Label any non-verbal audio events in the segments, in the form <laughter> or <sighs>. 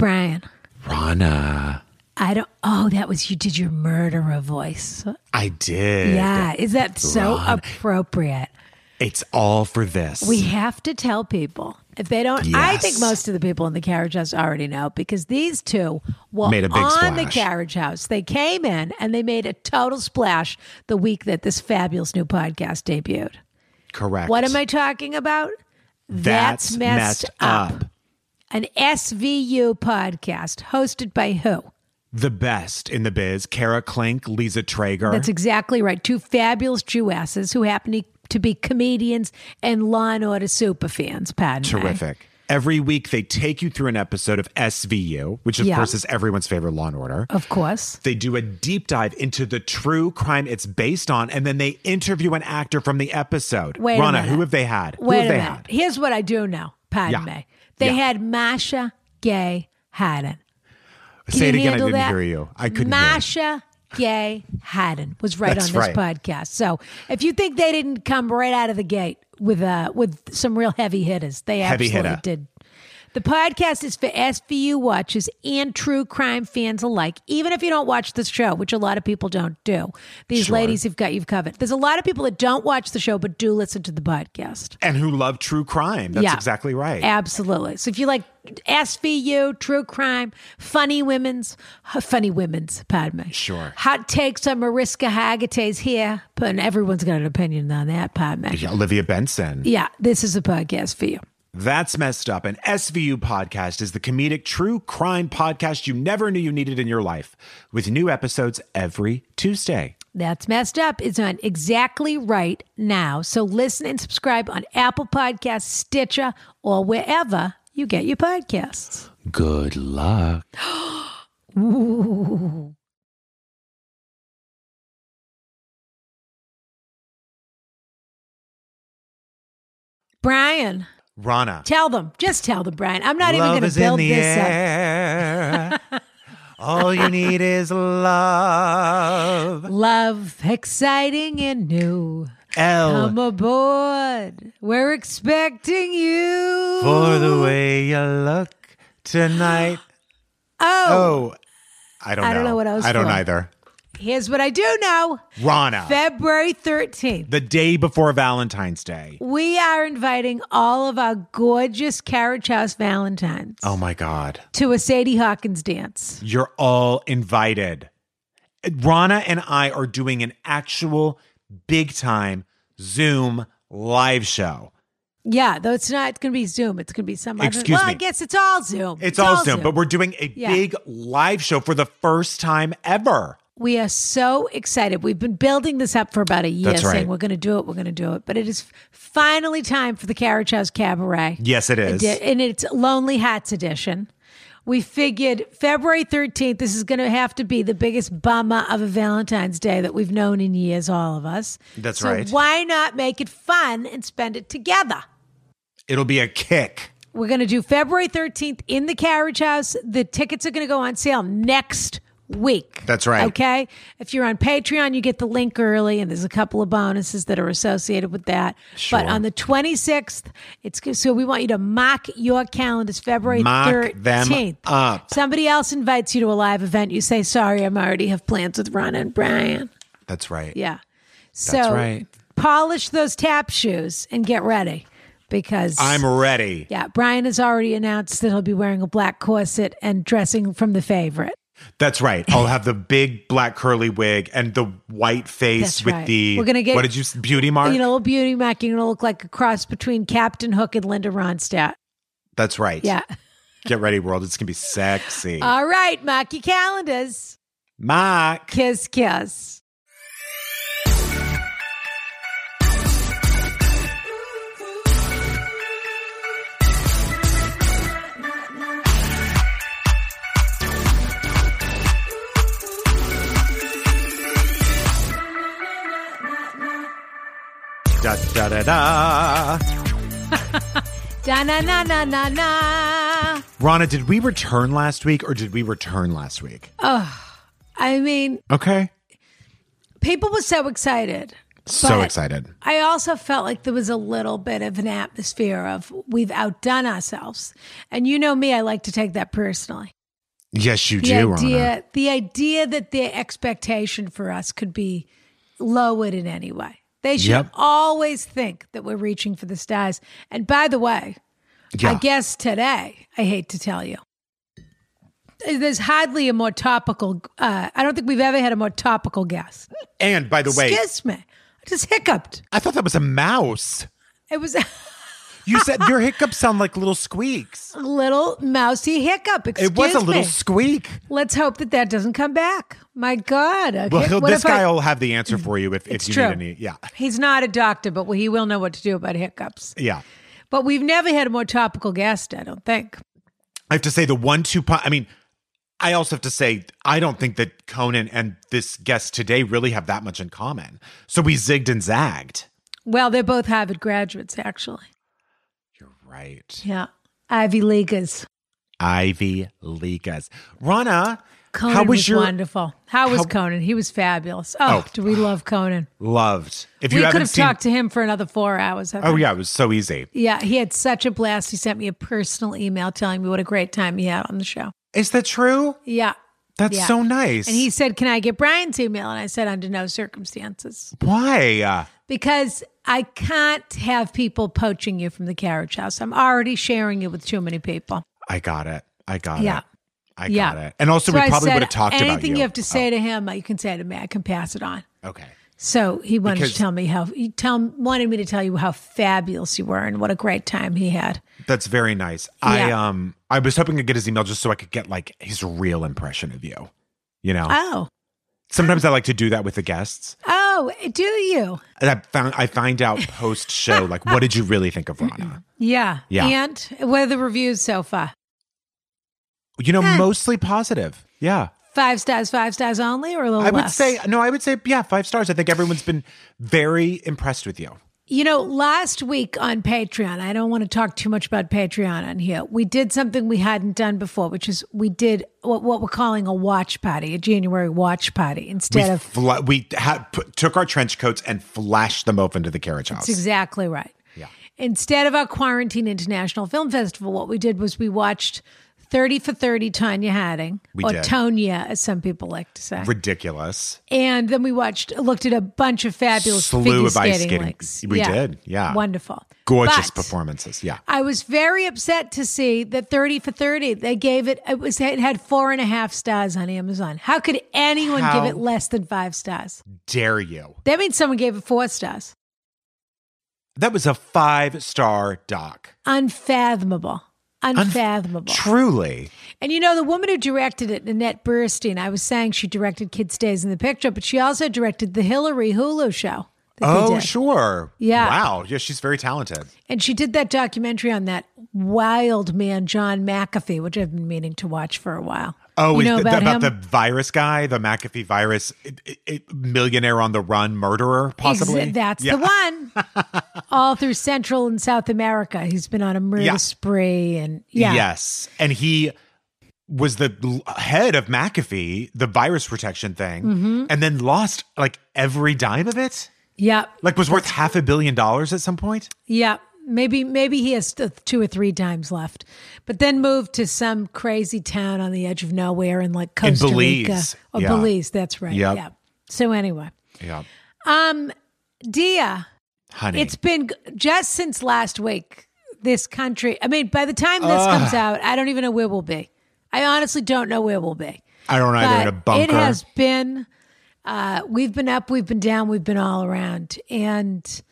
Brian, Rana. I don't. Oh, that was you did your murderer voice. I did. Yeah, is that so Ron. appropriate? It's all for this. We have to tell people if they don't. I think most of the people in the carriage house already know because these two were Made a big on the carriage house. They came in and they made a total splash the week that this fabulous new podcast debuted. Correct. What am I talking about? That's, messed, up. An SVU podcast hosted by who? The best in the biz. Kara Klenk, Lisa Traeger. That's exactly right. Two fabulous Jewesses who happen to- be comedians and Law and Order super fans. Me. Terrific. Every week they take you through an episode of SVU, which of Yeah. course is everyone's favorite Law and Order. Of course. They do a deep dive into the true crime it's based on, and then they interview an actor from the episode. Wait Rana, who have they had? who Wait have a they minute. had? Here's what I do know. Pardon Yeah. They Yeah. had Marcia Gay Harden. Can Say it again. I didn't that? hear you. I couldn't hear. Marcia Gay Harden was right That's on this right. podcast. So if you think they didn't come right out of the gate with uh with some real heavy hitters, they Heavy absolutely hitter. did. The podcast is for SVU watchers and true crime fans alike, even if you don't watch the show, which a lot of people don't do. These Sure. ladies have got you've covered. There's a lot of people that don't watch the show but do listen to the podcast. And who love true crime. That's Yeah. exactly right. Absolutely. So if you like SVU, true crime, funny women's, funny women's, pardon me. Sure. Hot takes on Mariska Hargitay's here, but everyone's got an opinion on that, pardon me. Yeah, Olivia Benson. Yeah, this is a podcast for you. That's Messed Up. An SVU podcast is the comedic true crime podcast you never knew you needed in your life, with new episodes every Tuesday. That's messed up. It's on exactly right now. So listen and subscribe on Apple Podcasts, Stitcher, or wherever you get your podcasts. Good luck. <gasps> Brian, Rana. tell them. Just tell them, Brian. I'm not even going to build the this up. air. All you <laughs> need is love. Love, exciting and new. L. Come aboard. We're expecting you. for the way you look tonight. <gasps> oh, Oh, I don't know. I don't know what I was I don't for. either. Here's what I do know. Rana. February 13th. the day before Valentine's Day. We are inviting all of our gorgeous Carriage House Valentines Oh my God. to a Sadie Hawkins dance. You're all invited. Rana and I are doing an actual big time Zoom live show. Yeah, though it's not going to be Zoom. It's going to be some other. Excuse well, I me. guess it's all Zoom. It's, all, Zoom, but we're doing a Yeah. big live show for the first time ever. We are so excited. We've been building this up for about a year, right. saying we're going to do it, we're going to do it. But it is finally time for the Carriage House Cabaret. Yes, it is. And it's Lonely Hats edition. We figured February 13th, this is going to have to be the biggest bummer of a Valentine's Day that we've known in years, all of us. That's so right. Why not make it fun and spend it together? It'll be a kick. We're going to do February 13th in the Carriage House. The tickets are going to go on sale next week. That's right. Okay. If you're on Patreon, you get the link early, and there's a couple of bonuses that are associated with that. Sure. But on the 26th, it's so we want you to mark your calendars February Mark 13th. them up. Somebody else invites you to a live event. You say, "Sorry, I'm already have plans with Ron and Brian." That's right. Yeah. So That's right. polish those tap shoes and get ready because I'm ready. yeah, Brian has already announced that he'll be wearing a black corset and dressing from the favorite. That's right. I'll have the big black curly wig and the white face That's with right. the We're gonna get- what did you beauty mark? You know, beauty mark, you're gonna look like a cross between Captain Hook and Linda Ronstadt. That's right. Yeah. <laughs> Get ready, world. It's gonna be sexy. All right, mark your calendars. Mark. Kiss, kiss. Da da da da. <laughs> Da na na na na na. Rana, did we return last week or did we return last week? Oh, I mean, Okay. people were so excited. So excited. I also felt like there was a little bit of an atmosphere of we've outdone ourselves. And you know me, I like to take that personally. Yes, you The do, idea, Rana. the idea that the expectation for us could be lowered in any way. They should Yep. always think that we're reaching for the stars. And by the way, Yeah. I guess today, I hate to tell you, there's hardly a more topical. Uh, I don't think we've ever had a more topical guest. And by the way, Excuse me, I just hiccuped. I thought that was a mouse. It was <laughs> You said your hiccups sound like little squeaks. little mousy hiccup. Excuse It was a little me. squeak. Let's hope that that doesn't come back. My God. a Well, he'll, this if I- guy will have the answer for you if, if you true. need any. Yeah. He's not a doctor, but he will know what to do about hiccups. Yeah. But we've never had a more topical guest, I don't think. I have to say the one two punch. I mean, I also have to say I don't think that Conan and this guest today really have that much in common. So we zigged and zagged. Well, they're both Harvard graduates, actually. You're right. Yeah. Ivy Leaguers. Ivy Leaguers. Rana, Conan how was, was your wonderful. How was how- Conan? He was fabulous. Oh, Oh. do we love Conan? loved? If we you could haven't seen, talked to him for another four hours. Oh yeah, it was so easy. Yeah, he had such a blast. He sent me a personal email telling me what a great time he had on the show. Is that true? Yeah. That's Yeah. so nice. And he said, Can I get Brian's email? And I said, Under no circumstances. why? Because I can't have people poaching you from the carriage house. I'm already sharing it with too many people. I got it. I got it. Yeah. it. I Yeah. got it. And also, So we probably would have talked about you. Anything you have to say to him, you can say to me. I can pass it on. Oh, okay. So he wanted Because- to tell me how he tell wanted me to tell you how fabulous you were and what a great time he had. That's very nice. I um I was hoping to get his email just so I could get like his real impression of you. You know, Oh, sometimes I like to do that with the guests. oh, do you? And I found I find out post show like, what did you really think of Rana? <laughs> Yeah, Yeah. And what are the reviews so far? You know, mostly positive. Yeah, Five stars, five stars only, or a little less? I would say no. I would say yeah, five stars. I think everyone's been very impressed with you. You know, last week on Patreon, I don't want to talk too much about Patreon on here. We did something we hadn't done before, which is we did what, what we're calling a watch party, a January watch party, We instead of. fla- we put, took our trench coats and flashed them open to the carriage house. That's exactly right. Yeah. Instead of our Quarantine International Film Festival, what we did was we watched 30 for 30 Tanya Harding, We or did. Tonya, as some people like to say. Ridiculous. And then we watched, looked at a bunch of fabulous Slew figure of ice skating, links. We did, yeah. Wonderful. Gorgeous But performances. Yeah. I was very upset to see that 30 for 30, they gave it, it was, it had four and a half stars on Amazon. How could anyone How- give it less than five stars? Dare you? That means someone gave it four stars. That was a five star doc. Unfathomable. Unfathomable. Truly. And you know, the woman who directed it, Nanette Burstein, I was saying she directed Kid Stays in the Picture, but she also directed the Hillary Hulu show. Oh, sure. Yeah. Wow. Yeah, she's very talented. And she did that documentary on that wild man, John McAfee, which I've been meaning to watch for a while. Oh, you know th- about, the virus guy, the McAfee virus, it, it- millionaire on the run, murderer, possibly. Exa- that's Yeah. the one. <laughs> All through Central and South America. He's been on a murder Yeah. spree and yeah. Yes. And he was the head of McAfee, the virus protection thing, Mm-hmm. and then lost like every dime of it. Yeah. Like was worth half a billion dollars at some point. Yeah. Maybe maybe he has two or three times left, but then moved to some crazy town on the edge of nowhere in like Costa Belize. Rica or Yeah. Belize. That's right. Yep. Yeah. So anyway, Yeah, um, Dia, honey. it's been just since last week. This country. I mean, by the time this comes out, I don't even know where we'll be. I honestly don't know where we'll be. I don't either in a bunker. It has been. Uh, we've been up, we've been down, we've been all around, and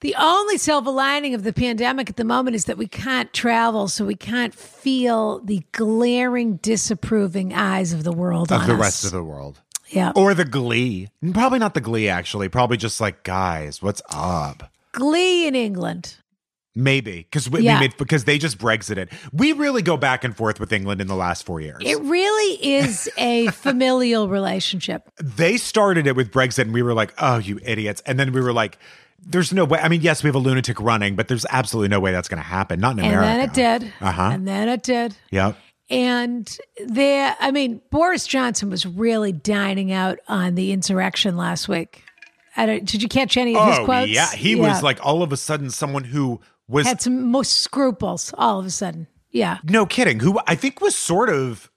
the only silver lining of the pandemic at the moment is that we can't travel, so we can't feel the glaring, disapproving eyes of the world of the us. rest of the world. yeah. Or the glee. Probably not the glee, actually. Probably just like, guys, what's up? Glee in England. Maybe. Because we, Yeah. we made because they just Brexited. We really go back and forth with England in the last four years. It really is a familial <laughs> relationship. they started it with Brexit and we were like, oh, you idiots. And then we were like, there's no way. I mean, yes, we have a lunatic running, but there's absolutely no way that's going to happen. Not in And America. And then it did. Uh-huh. And then it did. Yep. And there, I mean, Boris Johnson was really dining out on the insurrection last week. I don't, did you catch any of his Oh, quotes? yeah. He was like all of a sudden someone who was had some most scruples all of a sudden. Yeah. no kidding, who I think was sort of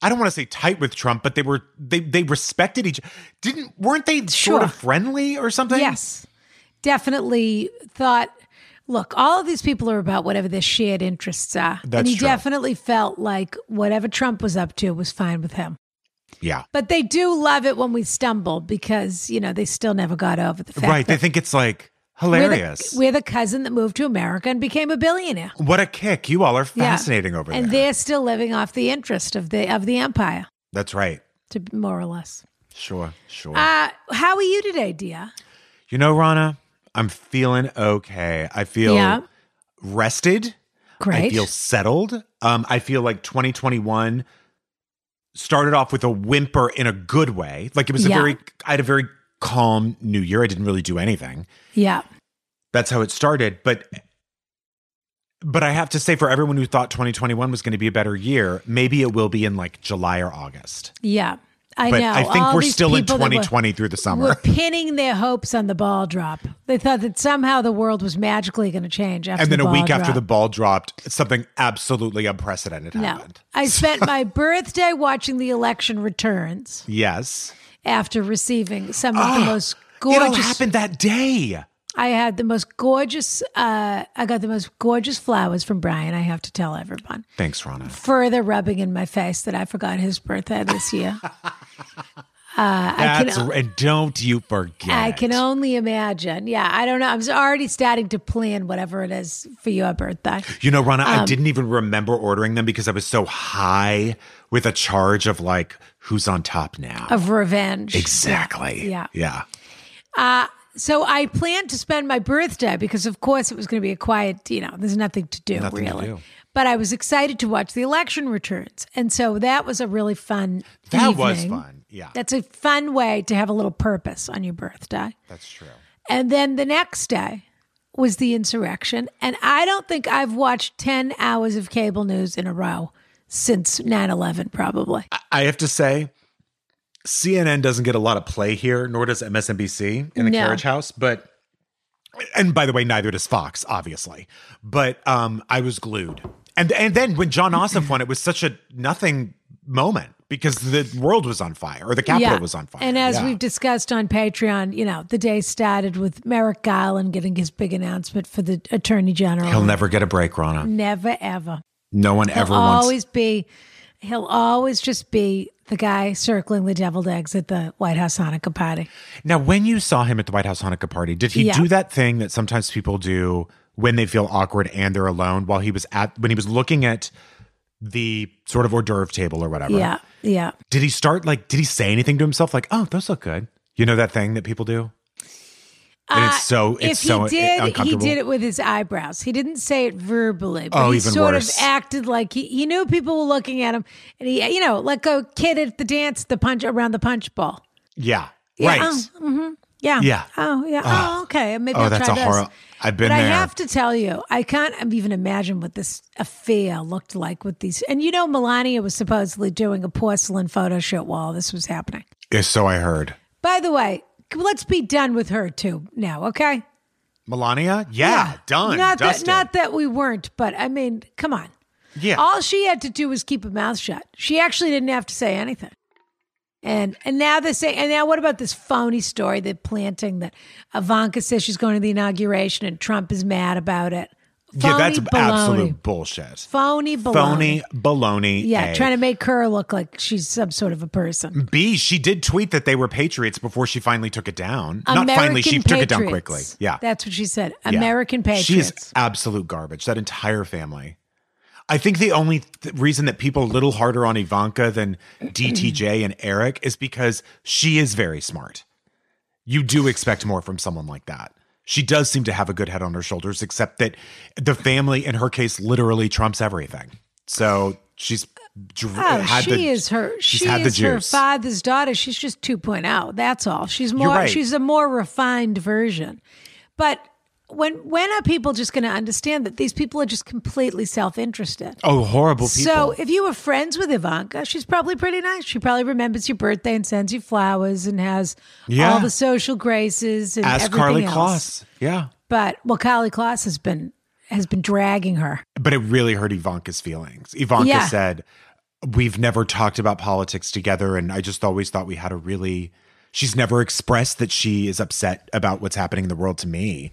I don't want to say tight with Trump, but they were they they respected each didn't weren't they sort of friendly or something? Yes. Definitely thought, look, all of these people are about whatever their shared interests are. and he true. definitely felt like whatever Trump was up to was fine with him. Yeah. But they do love it when we stumble because, you know, they still never got over the fact Right. They think it's like we're hilarious. the, we're the cousin that moved to America and became a billionaire. what a kick. You all are Yeah. fascinating over and there. And they're still living off the interest of the of the empire, That's right. to more or less. Sure. Sure. Uh, how are you today, Dia? You know, Rana, I'm feeling okay. I feel Yeah. rested. Great. I feel settled. Um, I feel like 2021 started off with a whimper in a good way. Like it was a very, I had a very calm new year. I didn't really do anything. yeah. That's how it started. But, but I have to say, for everyone who thought 2021 was going to be a better year, maybe it will be in like July or August. Yeah. I But know. I think All we're still in people that were- 2020 through the summer. Were pinning their hopes on the ball drop. They thought that somehow the world was magically going to change after And then the a week ball after the ball dropped, something absolutely unprecedented No. happened. I spent my <laughs> birthday watching the election returns Yes. after receiving some of the most Ah, It all happened that day. I had the most gorgeous. Uh, I got the most gorgeous flowers from Brian. I have to tell everyone. Thanks, Rana. Further rubbing in my face that I forgot his birthday this year. <laughs> Uh, I can. and don't you forget. I can only imagine. Yeah, I don't know. I'm already starting to plan whatever it is for your birthday. You know, Rana, Um, I didn't even remember ordering them because I was so high with a charge of like, who's on top now? Of revenge. exactly. Yeah. Yeah. So I planned to spend my birthday because, of course, it was going to be a quiet. You know, there's nothing to do Nothing to do. But I was excited to watch the election returns, and so that was a really fun. That was fun. Yeah. That's a fun way to have a little purpose on your birthday. That's true. And then the next day was the insurrection. And I don't think I've watched 10 hours of cable news in a row since 9 11, probably. I have to say, CNN doesn't get a lot of play here, nor does MSNBC in the No. carriage house. But, and by the way, neither does Fox, obviously. But um, I was glued. And and then when Jon Ossoff won, it was such a nothing moment because the world was on fire or the Capitol was on fire. And as Yeah. we've discussed on Patreon, you know, the day started with Merrick Garland getting his big announcement for the Attorney General. he'll never get a break, Rana. Never, ever. No one He'll ever wants. always be, he'll always just be the guy circling the deviled eggs at the White House Hanukkah party. Now, when you saw him at the White House Hanukkah party, did he Yeah. do that thing that sometimes people do when they feel awkward and they're alone? While he was at when he was looking at the sort of hors d'oeuvre table or whatever. Yeah, yeah. Did he start like? Did he say anything to himself like, "Oh, those look good"? You know that thing that people do. And it's so it's Uh, if so he did, he did it with his eyebrows. He didn't say it verbally, but Oh, he sort worse. of acted like he, he knew people were looking at him, and he, you know, like a kid at the dance, the punch around the punch bowl. Yeah, Yeah, right. oh, mhm. Yeah. Yeah. Oh, yeah. Oh, okay. Maybe Oh, I'll that's try a this. horror- I've been but I have to tell you, I can't even imagine what this affair looked like with these. And you know, Melania was supposedly doing a porcelain photo shoot while this was happening. Yeah, so I heard. By the way, let's be done with her too now, okay? Melania? Yeah, done. Not that, dusted. not that we weren't, but I mean, come on. yeah. All she had to do was keep her mouth shut. She actually didn't have to say anything. And and now they say and now what about this phony story they're planting that Ivanka says she's going to the inauguration and Trump is mad about it? Phony yeah, that's baloney. absolute bullshit. phony baloney. Phony baloney. Yeah, A. trying to make her look like she's some sort of a person. B, she did tweet that they were patriots before she finally took it down. Not finally, she took it down quickly. Yeah. that's what she said. Yeah. American patriots. She is absolute garbage. That entire family. I think the only th- reason that people are a little harder on Ivanka than DTJ <clears throat> and Eric is because she is very smart. You do expect more from someone like that. She does seem to have a good head on her shoulders, except that the family, in her case, literally trumps everything. So she's Oh, she the, is her. she's She had the is her juice. father's daughter. She's just 2.0. That's all. She's more. right. She's a more refined version. But when when are people just going to understand that these people are just completely self interested? Oh, horrible people. So if you were friends with Ivanka, she's probably pretty nice. She probably remembers your birthday and sends you flowers and has Yeah. all the social graces and Ask everything Karlie else. Kloss. Yeah. But well, Karlie Kloss has been has been dragging her. But it really hurt Ivanka's feelings. Ivanka Yeah. said, We've never talked about politics together. And I just always thought we had a really, she's never expressed that she is upset about what's happening in the world to me,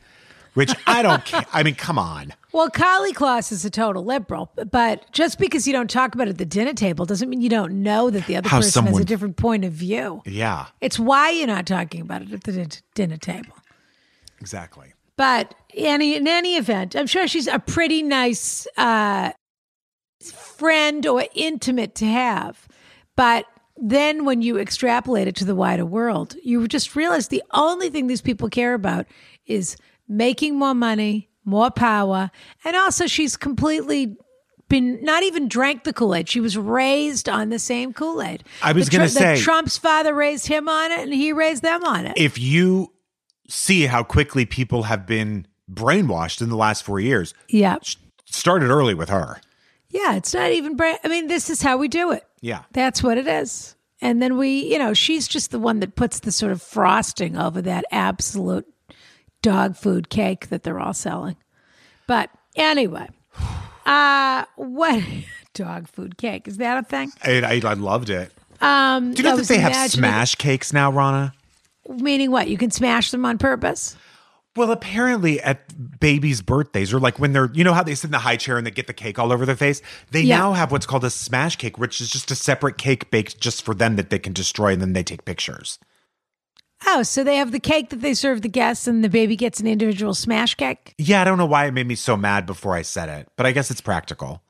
which I don't care. I mean, come on. Well, Karlie Kloss is a total liberal, but just because you don't talk about it at the dinner table doesn't mean you don't know that the other How person has a different point of view. Yeah, It's why you're not talking about it at the dinner table. exactly. But any in any event, I'm sure she's a pretty nice uh, friend or intimate to have. But then when you extrapolate it to the wider world, you just realize the only thing these people care about is making more money, more power, and also she's completely been not even drank the Kool Aid. She was raised on the same Kool Aid. I was gonna the say- Trump's father raised him on it, and he raised them on it. If you see how quickly people have been brainwashed in the last four years, yeah, started early with her. yeah. It's not even. Bra- I mean, this is how we do it. Yeah. That's what it is. And then we, you know, she's just the one that puts the sort of frosting over that absolute dog food cake that they're all selling. But anyway, uh what <laughs> dog food cake is that a thing? And I, I loved it. Um, Do you know that they have smash cakes now, Rana? Meaning what? You can smash them on purpose. Well, apparently at babies' birthdays, or like when they're, you know how they sit in the high chair and they get the cake all over their face? They Yeah. now have what's called a smash cake, which is just a separate cake baked just for them that they can destroy and then they take pictures. Oh, so they have the cake that they serve the guests, and the baby gets an individual smash cake. Yeah, I don't know why it made me so mad before I said it, but I guess it's practical.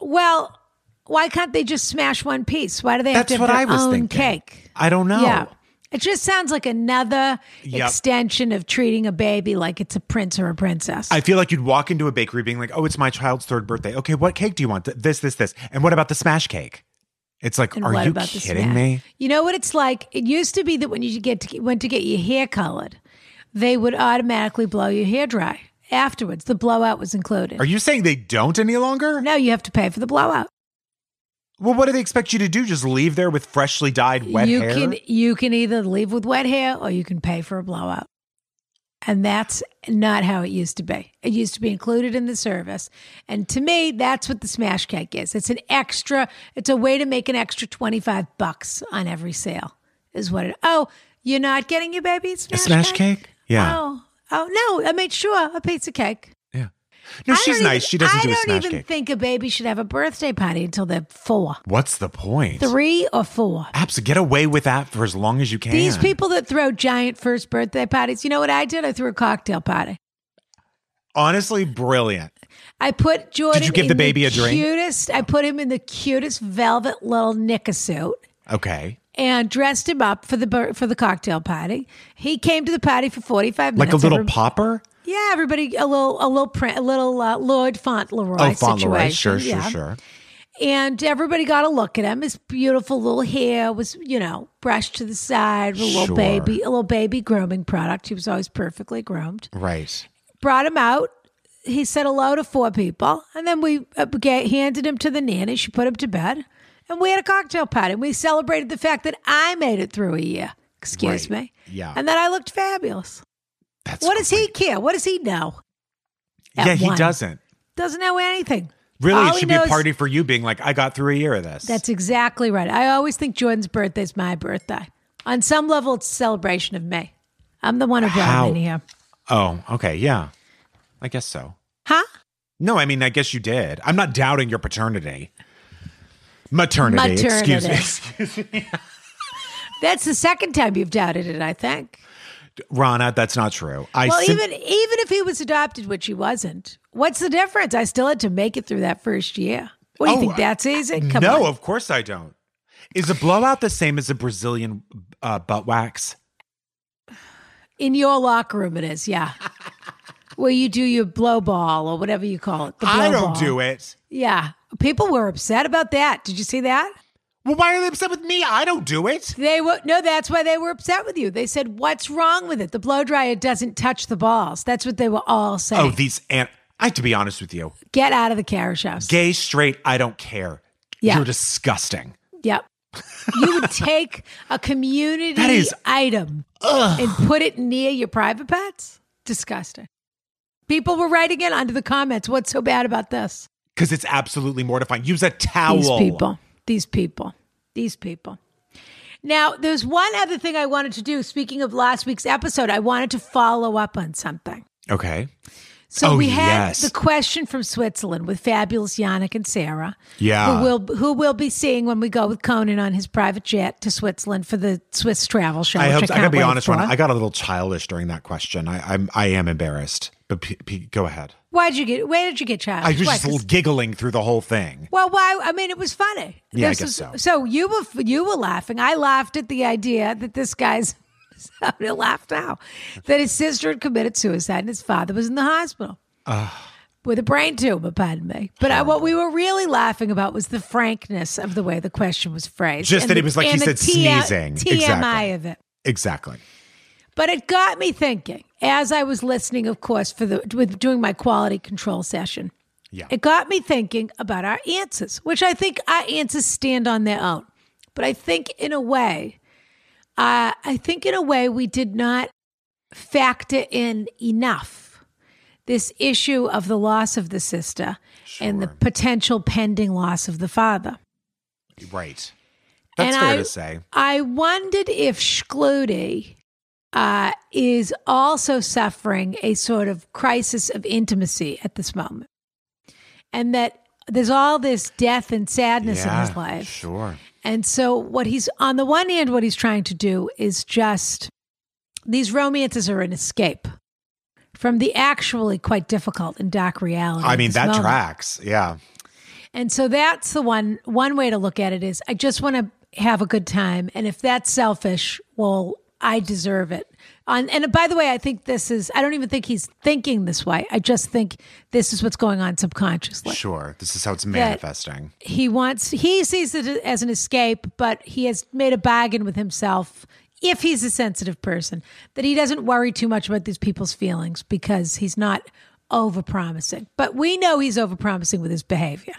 Well, why can't they just smash one piece? Why do they have That's to what have I their was own thinking. cake? I don't know. Yeah. It just sounds like another Yep. extension of treating a baby like it's a prince or a princess. I feel like you'd walk into a bakery being like, oh, it's my child's third birthday. Okay, what cake do you want? This, this, this. And what about the smash cake? It's like, And are you kidding me? You know what it's like? It used to be that when you get to, went to get your hair colored, they would automatically blow your hair dry. Afterwards, the blowout was included. Are you saying they don't any longer? no, you have to pay for the blowout. Well, what do they expect you to do? Just leave there with freshly dyed wet you hair? can you can either leave with wet hair or you can pay for a blowout. And that's not how it used to be. It used to be included in the service. And to me, that's what the smash cake is. It's an extra, it's a way to make an extra 25 bucks on every sale, is what it Oh, you're not getting your baby a a smash, smash cake? Yeah. Oh, oh no, I made sure a pizza cake. No, I she's nice. even- she doesn't I do a smash cake. I don't even think a baby should have a birthday party until they're four, What's the point? three or four. Abs, get away with that for as long as you can. These people that throw giant first birthday parties, you know what I did? I threw a cocktail party. Honestly, brilliant. I put Jordan. Did you give in the baby a drink? Cutest. I put him in the cutest velvet little knicker suit Okay. and dressed him up for the for the cocktail party. He came to the party for forty five minutes. Like a little popper? Yeah, everybody a little a little print, a little uh, Lord Fauntleroy Oh, Fauntleroy. situation. Sure, sure, yeah. sure. And everybody got a look at him. His beautiful little hair was, you know, brushed to the side, with a little Sure. baby, a little baby grooming product. He was always perfectly groomed. Right. Brought him out. He said hello to four people, and then we uh, ga- handed him to the nanny. She put him to bed, and we had a cocktail party. And we celebrated the fact that I made it through a year. Excuse Right. me. Yeah. And that I looked fabulous. That's What does he care? What does he know? Yeah, he one. doesn't. Doesn't know anything. Really, All it should be a party for you being like, I got through a year of this. That's exactly right. I always think Jordan's birthday is my birthday. On some level, it's a celebration of me. I'm the one who brought him in here. Oh, okay. Yeah. I guess so. Huh? No, I mean, I guess you did. I'm not doubting your paternity. Maternity. Excuse me. Maternity. <laughs> That's the second time you've doubted it, I think. Rana, that's not true. I Well, sim- even even if he was adopted, which he wasn't, what's the difference? I still had to make it through that first year. What do you Oh, think? That's easy? Come no, on. of course I don't. Is a blowout the same as a Brazilian uh, butt wax? In your locker room, it is, yeah. Where you do your blow ball or whatever you call it. The blow I don't ball. do it. Yeah. People were upset about that. Did you see that? Well, why are they upset with me? I don't do it. They were no, that's why they were upset with you. They said, What's wrong with it? The blow dryer doesn't touch the balls. That's what they were all saying. Oh, these and I have to be honest with you. Get out of the carriage house. Gay, straight, I don't care. Yeah. You're disgusting. Yep. you would take a community That is- item and put it near your private pets? Disgusting. People were writing in under the comments, what's so bad about this? Because it's absolutely mortifying. Use a towel. These people. These people. These people. Now, there's one other thing I wanted to do. Speaking of last week's episode, I wanted to follow up on something. Okay. So Oh, we had yes. the question from Switzerland with fabulous Yannick and Sarah. Yeah. Who will who will be seeing when we go with Conan on his private jet to Switzerland for the Swiss travel show. I hope. I, can't gotta be honest. Ron. I got a little childish during that question. I, I'm. I am embarrassed. But P- P- go ahead. Why'd you get? Where did you get child? I was Why, just giggling through the whole thing. well, why? I mean, it was funny. Yeah, I guess is- so. So you were you were laughing. I laughed at the idea that this guy's. I'm gonna laugh now. That his sister had committed suicide and his father was in the hospital. with a brain tumor, pardon me. But I, what we were really laughing about was the frankness of the way the question was phrased. Just that the- it was like he said sneezing. TMI Exactly. of it. Exactly. But it got me thinking as I was listening, of course, for the with doing my quality control session. Yeah. It got me thinking about our answers, which I think our answers stand on their own. But I think in a way, uh, I think in a way we did not factor in enough this issue of the loss of the sister and the potential pending loss of the father. Right. That's And fair I- to say. I wondered if Schluty uh, is also suffering a sort of crisis of intimacy at this moment. And that there's all this death and sadness in his life. Sure. And so, what he's on the one hand, what he's trying to do is just these romances are an escape from the actually quite difficult and dark reality. I mean, that moment. tracks. Yeah. And so that's the one one way to look at it is I just want to have a good time and if that's selfish, well, I deserve it. On, and by the way, I think this is I don't even think he's thinking this way. I just think this is what's going on subconsciously. Sure. This is how it's manifesting. He wants he sees it as an escape, but he has made a bargain with himself if he's a sensitive person that he doesn't worry too much about these people's feelings because he's not overpromising. But we know he's overpromising with his behavior.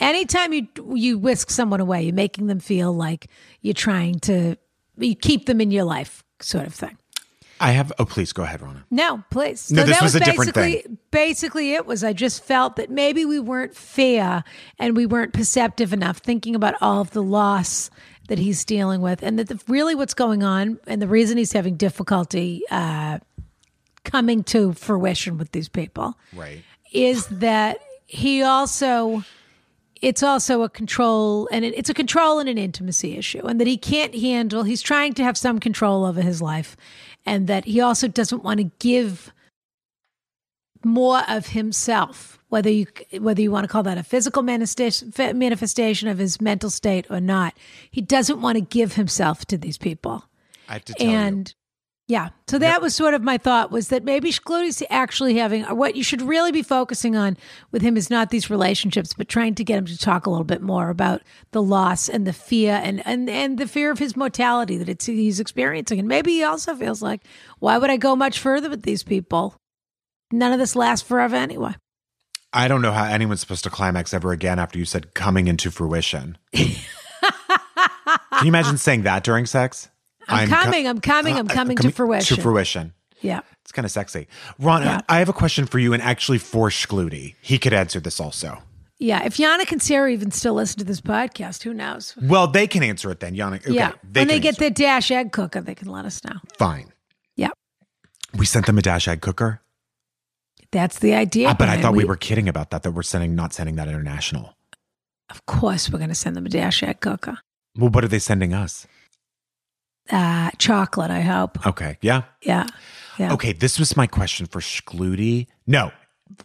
Anytime you you whisk someone away, you're making them feel like you're trying to you keep them in your life, sort of thing. I have. Oh, please go ahead, Rona. No, please. No, So this that was a different basically, thing. Basically, it was. I just felt that maybe we weren't fair and we weren't perceptive enough, thinking about all of the loss that he's dealing with, and that the, really what's going on, and the reason he's having difficulty uh, coming to fruition with these people, Right. is that he also it's also a control and it, it's a control and an intimacy issue and that he can't handle he's trying to have some control over his life and that he also doesn't want to give more of himself whether you whether you want to call that a physical manifestation manifestation of his mental state or not he doesn't want to give himself to these people I have to tell you. Yeah. So that was sort of my thought was that maybe Schlute's actually having what you should really be focusing on with him is not these relationships, but trying to get him to talk a little bit more about the loss and the fear and and, and the fear of his mortality that it's he's experiencing. And maybe he also feels like, why would I go much further with these people? None of this lasts forever anyway. I don't know how anyone's supposed to climax ever again after you said coming into fruition. <laughs> Can you imagine saying that during sex? I'm, co- coming, I'm coming, I'm uh, coming to fruition. To fruition. Yeah. It's kind of sexy. Ron, Yeah. I have a question for you, and actually for Schluty. He could answer this also. Yeah. If Yannick and Sarah even still listen to this podcast, who knows? Well, they can answer it then, Yannick. Okay, yeah. when they get the dash egg cooker, they can let us know. Fine. Yeah. We sent them a dash egg cooker. That's the idea. Ah, but I thought we, were kidding about that, that we're sending, not sending that international. Of course, we're going to send them a dash egg cooker. Well, what are they sending us? Uh, chocolate, I hope. Okay. Yeah. Yeah. Yeah. Okay. This was my question for Schluty. No,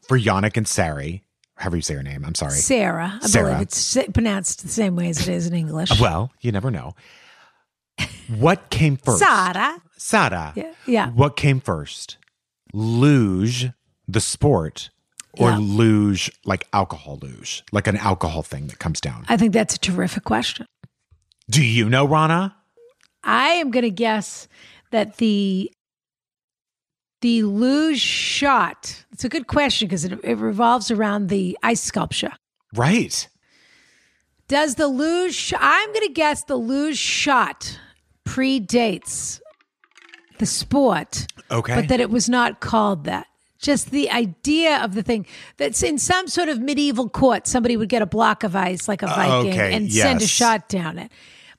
for Yannick and Sari. However you say her name. I'm sorry. Sarah. I Sarah. believe it's pronounced the same way as it is in English. Well, you never know. What came first? Sarah. Sarah. Yeah. Yeah. What came first? Luge, the sport, or Yeah. luge, like alcohol luge, like an alcohol thing that comes down? I think that's a terrific question. Do you know, Rana? I am going to guess that the the luge shot. It's a good question because it, it revolves around the ice sculpture. Right. Does the luge? sh- I'm going to guess the luge shot predates the sport, Okay. but that it was not called that. Just the idea of the thing that's in some sort of medieval court, somebody would get a block of ice like a Viking okay, and send a shot down it.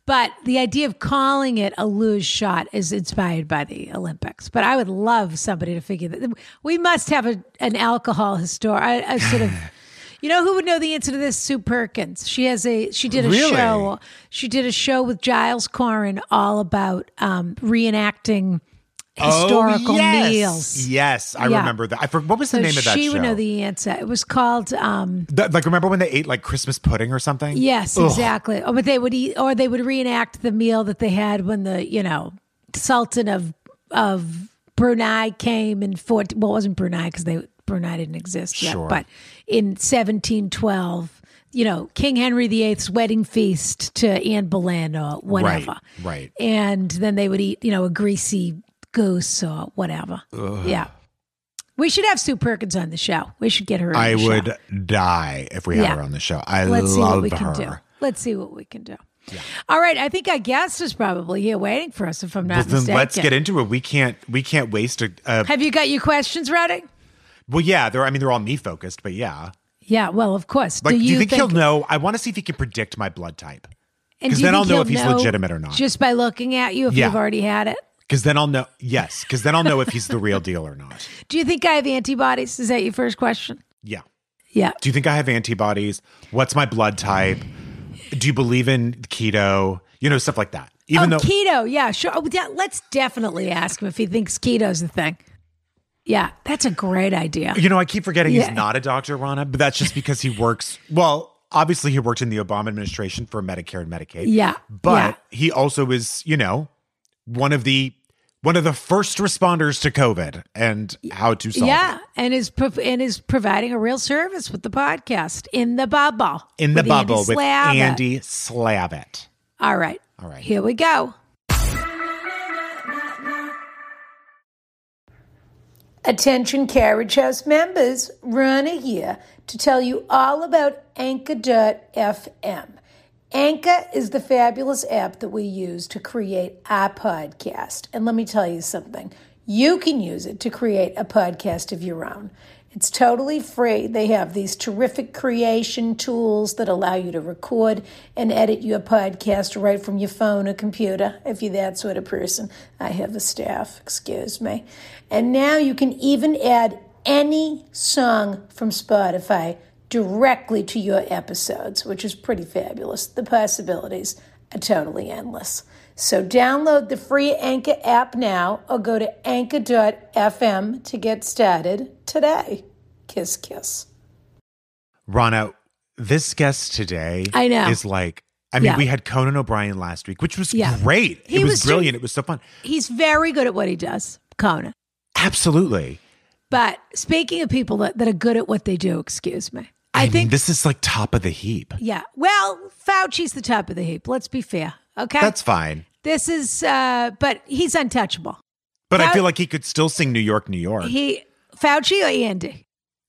But the idea of calling it a luge shot is inspired by the Olympics. But I would love somebody to figure that. We must have a, an alcohol historian, a, a sort of. <sighs> You know who would know the answer to this? Sue Perkins. She has a she did a Really? show. She did a show with Giles Coren all about um, reenacting historical oh, yes. meals. Yes, I Yeah. remember that. I forgot what was the name of that she show? would know the answer. It was called um, The- like remember when they ate like Christmas pudding or something? Yes, Ugh. exactly. Or but they would eat, or they would reenact the meal that they had when the you know Sultan of of Brunei came in 14, well, it wasn't Brunei because they Brunei didn't exist yet, Sure. but in 1712, you know, King Henry VIII's wedding feast to Anne Boleyn or whatever. Right, right. And then they would eat, you know, a greasy goose or whatever. Yeah. We should have Sue Perkins on the show. We should get her on I the show. would die if we had Yeah. her on the show. I Let's see love what we her. can do. Let's see what we can do. All right, I think our guest is probably here waiting for us. If I'm Well, not then mistaken, let's get into it. We can't we can't waste a, Have you got your questions ready? well yeah, they're I mean they're all me focused, but yeah. Yeah, well, of course. Like do you, think, think he'll know? I want to see if he can predict my blood type. and 'cause do you then I'll know if he's legitimate or not. Just by looking at you, if Yeah. you've already had it. Cuz then I'll know yes, cuz then I'll know if he's the real <laughs> deal or not. Do you think I have antibodies? Is that your first question? Yeah. Yeah. Do you think I have antibodies? What's my blood type? Do you believe in keto? You know, stuff like that. Even oh, though keto. Yeah, sure. Oh, yeah, let's definitely ask him if he thinks keto's the thing. Yeah, that's a great idea. You know, I keep forgetting Yeah. he's not a doctor, Rana, but that's just because he works. Well, obviously, he worked in the Obama administration for Medicare and Medicaid. Yeah, but yeah. he also is, you know, one of the one of the first responders to COVID and how to solve Yeah, it. and is prov- and is providing a real service with the podcast in the bubble. In the with bubble Andy with Slavitt. Andy Slavitt. All right. All right. Here we go. Attention Carriage House members, Rana here to tell you all about Anchor.fm. Anchor is the fabulous app that we use to create our podcast. And let me tell you something you can use it to create a podcast of your own. It's totally free. They have these terrific creation tools that allow you to record and edit your podcast right from your phone or computer, if you're that sort of person. I have a staff, excuse me. And now you can even add any song from Spotify directly to your episodes, which is pretty fabulous. The possibilities are totally endless. So download the free Anchor app now or go to anchor.fm to get started today. Kiss, kiss. Rana, this guest today I know. is like I mean, Yeah. we had Conan O'Brien last week, which was Yeah. great. He it was, was brilliant. doing- it was so fun. He's very good at what he does, Conan. Absolutely. But speaking of people that, that are good at what they do, excuse me. I, I, mean, think, this is like top of the heap. yeah. Well, Fauci's the top of the heap. Let's be fair. Okay. That's fine. this is, uh, but he's untouchable. But I feel like he could still sing New York, New York. He, Fauci or Andy?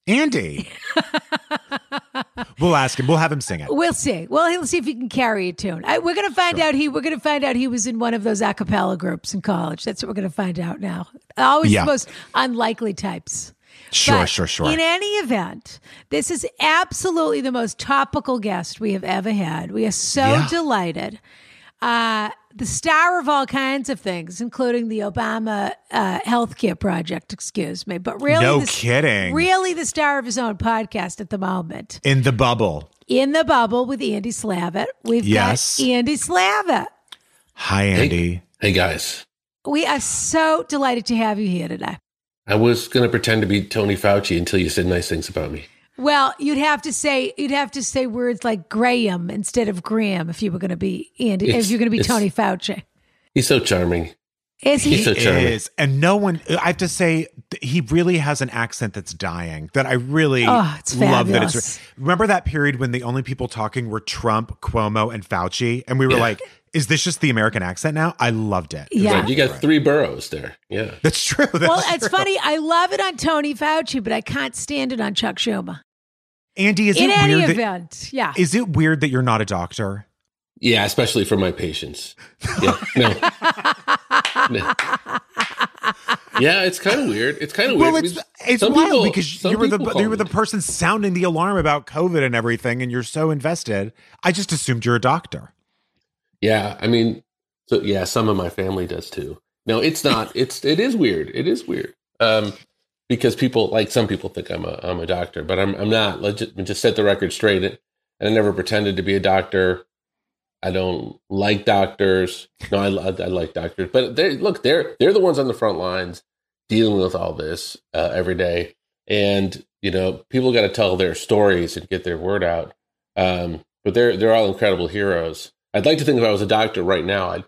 Andy. <laughs> we'll ask him. We'll have him sing it. We'll see. Well, he'll see if he can carry a tune. I, we're going to find out. He we're going to find out he was in one of those a cappella groups in college. That's what we're going to find out now. Always Yeah. the most unlikely types. Sure, But sure, sure. In any event, this is absolutely the most topical guest we have ever had. We are so Yeah. delighted. Uh, the star of all kinds of things, including the Obama uh, healthcare project, excuse me, but really, No the- kidding. really the star of his own podcast at the moment In the bubble. in the bubble with Andy Slavitt. We've Yes. got Andy Slavitt. Hi, Andy. Hey guys, We are so delighted to have you here today. I was going to pretend to be Tony Fauci until you said nice things about me. Well, you'd have to say you'd have to say words like Graham instead of Graham if you were going to be Andy. if you're going to be Tony Fauci, He's so charming. is he? He's so charming. Is and no one. I have to say, he really has an accent that's dying. That I really Oh, it's love. That it's. Remember that period when the only people talking were Trump, Cuomo, and Fauci, and we were Yeah. like, "Is this just the American accent now?" I loved it. yeah. Right, you got three boroughs there. Yeah. That's true. That's well, it's true. funny. I love it on Tony Fauci, but I can't stand it on Chuck Schumer. Andy, is In it any weird? That, yeah. is it weird that you're not a doctor? Yeah, especially for my patients. Yeah. No. <laughs> No. Yeah, it's kind of weird. It's kind of weird. Well, it's it's Some wild people- because you were the you were the person sounding the alarm about COVID and everything, and you're so invested. I just assumed you're a doctor. Yeah, I mean, so yeah, some of my family does too. No, it's not. It's it is weird. It is weird. Um, because people like some people think I'm a I'm a doctor, but I'm I'm not. Let's just, just set the record straight. And I never pretended to be a doctor. I don't like doctors. No, I, I, I like doctors, but they look they're they're the ones on the front lines dealing with all this uh, every day, and you know people got to tell their stories and get their word out. Um, but they're they're all incredible heroes. I'd like to think if I was a doctor right now, I'd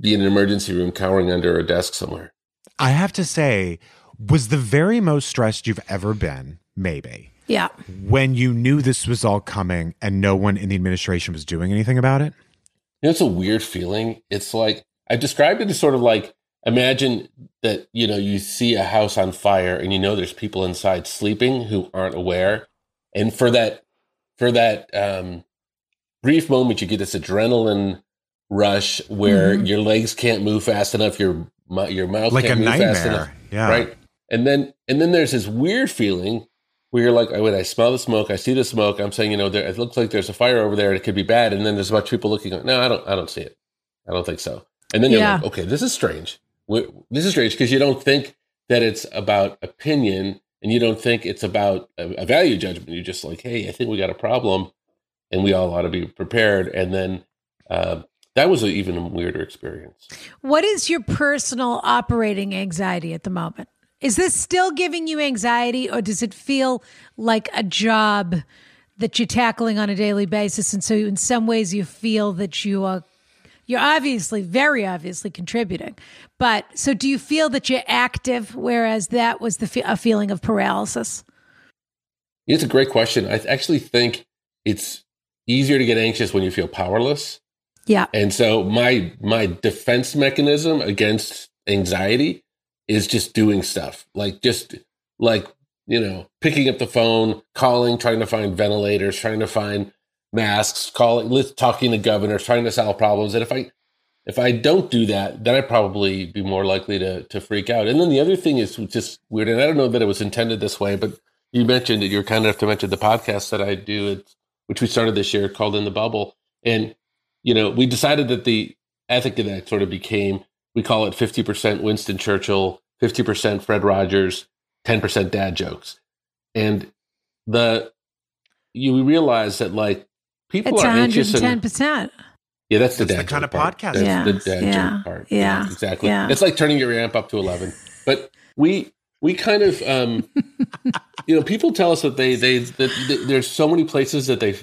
be in an emergency room cowering under a desk somewhere. I have to say, was the very most stressed you've ever been, maybe, yeah. when you knew this was all coming and no one in the administration was doing anything about it? You know, it's a weird feeling. It's like I described it as sort of like imagine that you know you see a house on fire and you know there's people inside sleeping who aren't aware, and for that for that um, brief moment you get this adrenaline rush where Mm-hmm. your legs can't move fast enough, your your mouth Like a can't move fast enough, nightmare. Yeah. right? And then and then there's this weird feeling where you're like, oh, wait, I smell the smoke, I see the smoke. I'm saying, you know, there, it looks like there's a fire over there, and it could be bad. And then there's a bunch of people looking. No, I don't, I don't see it. I don't think so. And then you're Yeah. like, okay, this is strange. Wh- This is strange because you don't think that it's about opinion, and you don't think it's about a, a value judgment. You're just like, hey, I think we got a problem, and we all ought to be prepared. And then uh, that was an even weirder experience. What is your personal operating anxiety at the moment? Is this still giving you anxiety or does it feel like a job that you're tackling on a daily basis and so in some ways you feel that you are you're obviously very obviously contributing. But so do you feel that you're active whereas that was the fe- a feeling of paralysis? It's a great question. I actually think it's easier to get anxious when you feel powerless. Yeah. And so my my defense mechanism against anxiety is just doing stuff. Like just like, you know, picking up the phone, calling, trying to find ventilators, trying to find masks, calling, talking to governors, trying to solve problems. And if I if I don't do that, then I'd probably be more likely to to freak out. And then the other thing is just weird, and I don't know that it was intended this way, but you mentioned that you're kind enough to mention the podcast that I do, it's, which we started this year called In the Bubble. And, you know, we decided that the ethic of that sort of became, we call it 50% Winston Churchill, 50% Fred Rogers, 10% dad jokes. And the, you realize that like people It's are anxious and 110%. yeah, that's the That's dad the kind of part. podcast. That's Yeah, the dad yeah, joke part. yeah, exactly. yeah. It's like turning your amp up to eleven. But we we kind of um, <laughs> you know people tell us that they they that there's so many places that they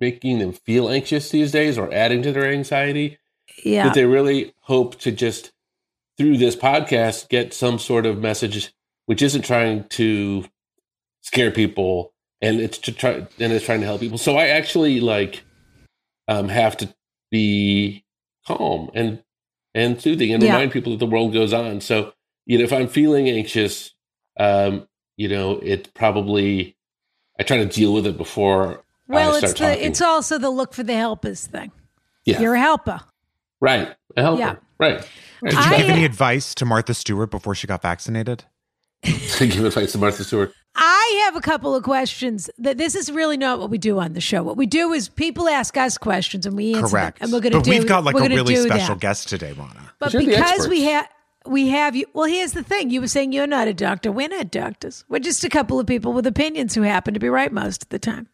making them feel anxious these days or adding to their anxiety. Yeah. But they really hope to just through this podcast get some sort of message which isn't trying to scare people and it's to try and it's trying to help people. So I actually like um have to be calm and and soothing and Yeah. remind people that the world goes on. So, you know, if I'm feeling anxious, um, you know, it probably I try to deal with it before well, I it's the talking. it's also the look for the helpers thing. yeah, You're a helper. right. A helper. Yeah. Right. Did you I- give any advice to Martha Stewart before she got vaccinated? <laughs> Give advice to Martha Stewart. I have a couple of questions. That this is really not what we do on the show. What we do is people ask us questions and we answer Correct. them. And we're going to do. but we've got like a really special that. guest today, Rana. But because we experts. have we have you. Well, here's the thing. You were saying you're not a doctor. We're not doctors. We're just a couple of people with opinions who happen to be right most of the time.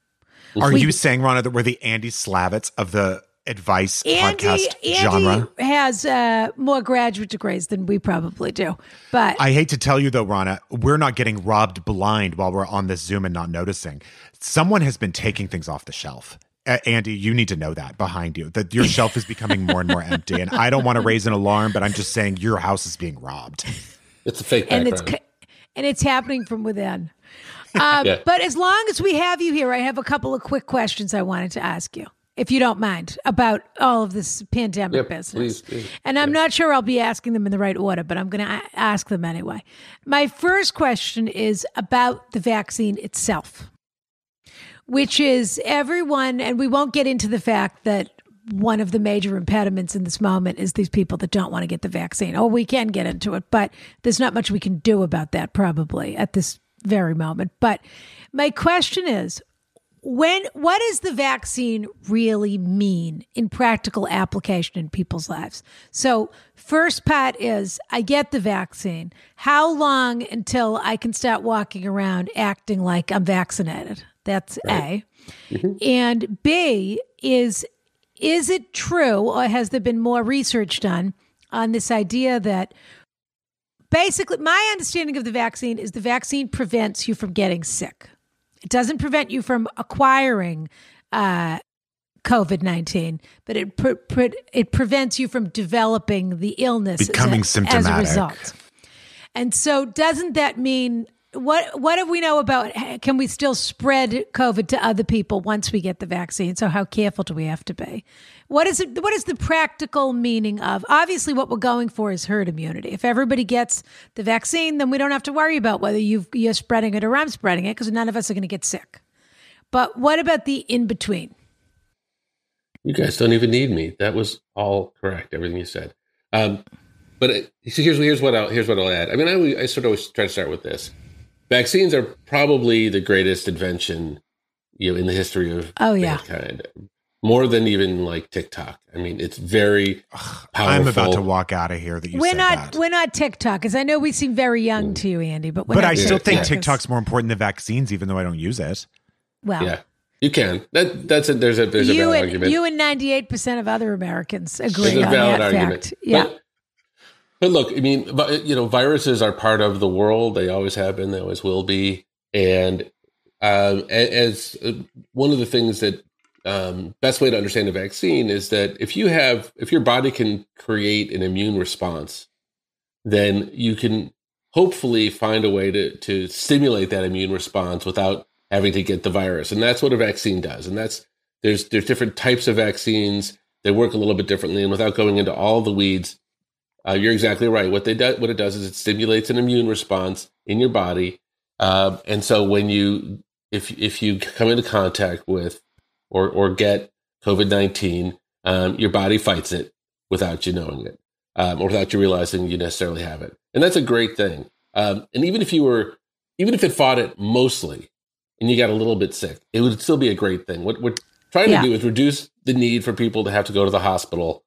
Are We- you saying, Rana, that we're the Andy Slavitts of the advice Andy, podcast Andy genre? has uh, more graduate degrees than we probably do. But I hate to tell you though, Rana, we're not getting robbed blind while we're on this Zoom and not noticing. Someone has been taking things off the shelf. Uh, Andy, you need to know that behind you, that your shelf is becoming more and more empty. And I don't want to raise an alarm, but I'm just saying your house is being robbed. It's a fake and it's and it's happening from within. Um, Yeah. But as long as we have you here, I have a couple of quick questions I wanted to ask you, if you don't mind, about all of this pandemic Yeah, business. please, please. And I'm not sure I'll be asking them in the right order, but I'm going to ask them anyway. My first question is about the vaccine itself, which is everyone, and we won't get into the fact that one of the major impediments in this moment is these people that don't want to get the vaccine. Oh, we can get into it, but there's not much we can do about that probably at this very moment. But my question is when what does the vaccine really mean in practical application in people's lives so first part is i get the vaccine how long until i can start walking around acting like i'm vaccinated that's a. And b is is it true or has there been more research done on this idea that basically my understanding of the vaccine is the vaccine prevents you from getting sick. It doesn't prevent you from acquiring uh, COVID nineteen, but it pre- pre- it prevents you from developing the illness, as a- Becoming as a result. And so, doesn't that mean what? What do we know about? Can we still spread COVID to other people once we get the vaccine? So, how careful do we have to be? What is it? What is the practical meaning of? Obviously, what we're going for is herd immunity. If everybody gets the vaccine, then we don't have to worry about whether you've, you're spreading it or I'm spreading it because none of us are going to get sick. But what about the in between? You guys don't even need me. That was all correct. Everything you said. Um, but it, so here's here's what I'll here's what I'll add. I mean, I, I sort of always try to start with this. Vaccines are probably the greatest invention, you know, in the history of Oh, yeah. mankind. More than even like TikTok. I mean, it's very powerful. I'm about to walk out of here that you we're said not that. we're not TikTokers. I know we seem very young to you, Andy, but we're but not I still think TikTokers. TikTok's more important than vaccines, even though I don't use it. well. Yeah, you can. That that's a there's a there's a you valid and argument. you and ninety eight percent of other Americans There's agree a on valid that argument. fact. Yeah, But, but look, I mean, you know, viruses are part of the world. They always have been. They always will be. And um, as uh, one of the things that um, best way to understand a vaccine is that if you have if your body can create an immune response, then you can hopefully find a way to to stimulate that immune response without having to get the virus. And that's what a vaccine does. And that's there's there's different types of vaccines. They work a little bit differently. And without going into all the weeds, uh, you're exactly right. What they do, what it does is it stimulates an immune response in your body. Um, and so when you if if you come into contact with or or get COVID nineteen, um, your body fights it without you knowing it, um, or without you realizing you necessarily have it, and that's a great thing. Um, and even if you were, even if it fought it mostly, and you got a little bit sick, it would still be a great thing. What we're trying Yeah. to do is reduce the need for people to have to go to the hospital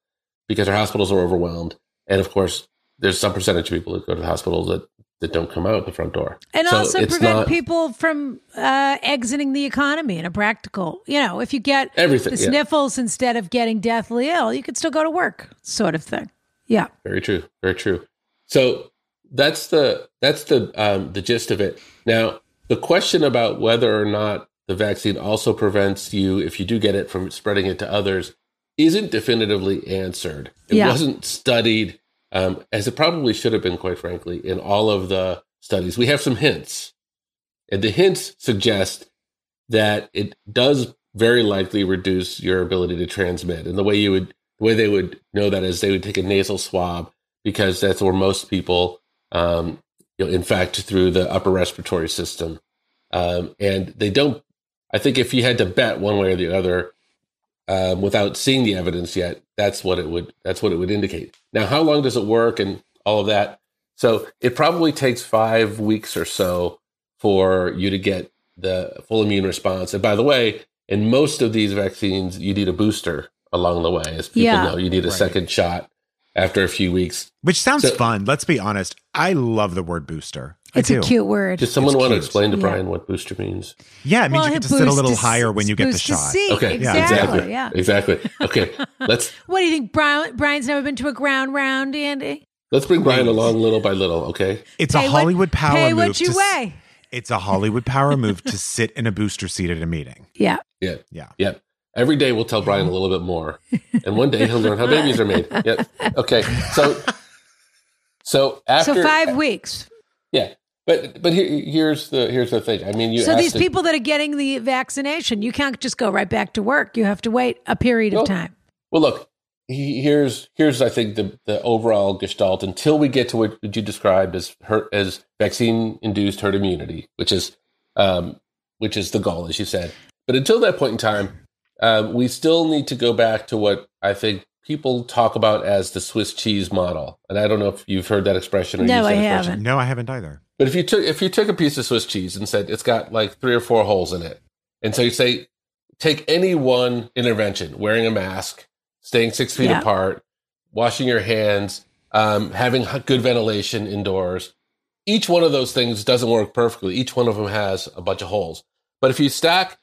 because our hospitals are overwhelmed, and of course, there's some percentage of people that go to the hospital that that don't come out the front door, and So also prevent not- people from uh, exiting the economy in a practical. You know, if you get Everything, the yeah. sniffles instead of getting deathly ill, you could still go to work, sort of thing. Yeah, Very true. Very true. So that's the that's the um, the gist of it. Now, the question about whether or not the vaccine also prevents you, if you do get it, from spreading it to others isn't definitively answered. It Yeah. wasn't studied um, as it probably should have been, quite frankly, in all of the studies. We have some hints, and the hints suggest that it does very likely reduce your ability to transmit. And the way you would, the way they would know that is they would take a nasal swab because that's where most people, um, you know, infect through the upper respiratory system. Um, and they don't. I think if you had to bet one way or the other, um, without seeing the evidence yet, that's what it would. That's what it would indicate. Now, how long does it work and all of that? So it probably takes five weeks or so for you to get the full immune response. And by the way, in most of these vaccines, you need a booster along the way, as people Yeah. know. You need a Right. second shot after a few weeks. Which sounds So- fun. Let's be honest. I love the word booster. It's a cute word. Does someone It's want to explain to Yeah. Brian what booster means? Yeah, it means Well, you it get to sit a little higher when you get the shot. seat. Okay, Exactly. exactly, Yeah. exactly. Okay, <laughs> let's What do you think, Brian? Brian's never been to a ground round, Andy. let's bring Brian along little by little. Okay, It's Pay a what- Hollywood power Pay move. what you to weigh. It's a Hollywood power move to sit in a booster seat at a meeting. <laughs> Yeah. yeah, Yeah. yeah. Every day we'll tell Brian a little bit more, and one day he'll learn how babies are made. Yep. Okay. So, so after so five weeks. yeah, but but here, here's the here's the thing. I mean, you So these a- people that are getting the vaccination, you can't just go right back to work. You have to wait a period Well, of time. Well, look, he- here's here's I think the the overall gestalt until we get to what you described as herd, as vaccine induced herd immunity, which is um, which is the goal, as you said. But until that point in time, um, we still need to go back to what I think people talk about as the Swiss cheese model. And I don't know if you've heard that expression or No, that I expression. haven't. No, I haven't either. But if you took if you took a piece of Swiss cheese and said it's got like three or four holes in it, and so you say take any one intervention, wearing a mask, staying six feet Yeah. apart, washing your hands, um, having good ventilation indoors. Each one of those things doesn't work perfectly. Each one of them has a bunch of holes. But if you stack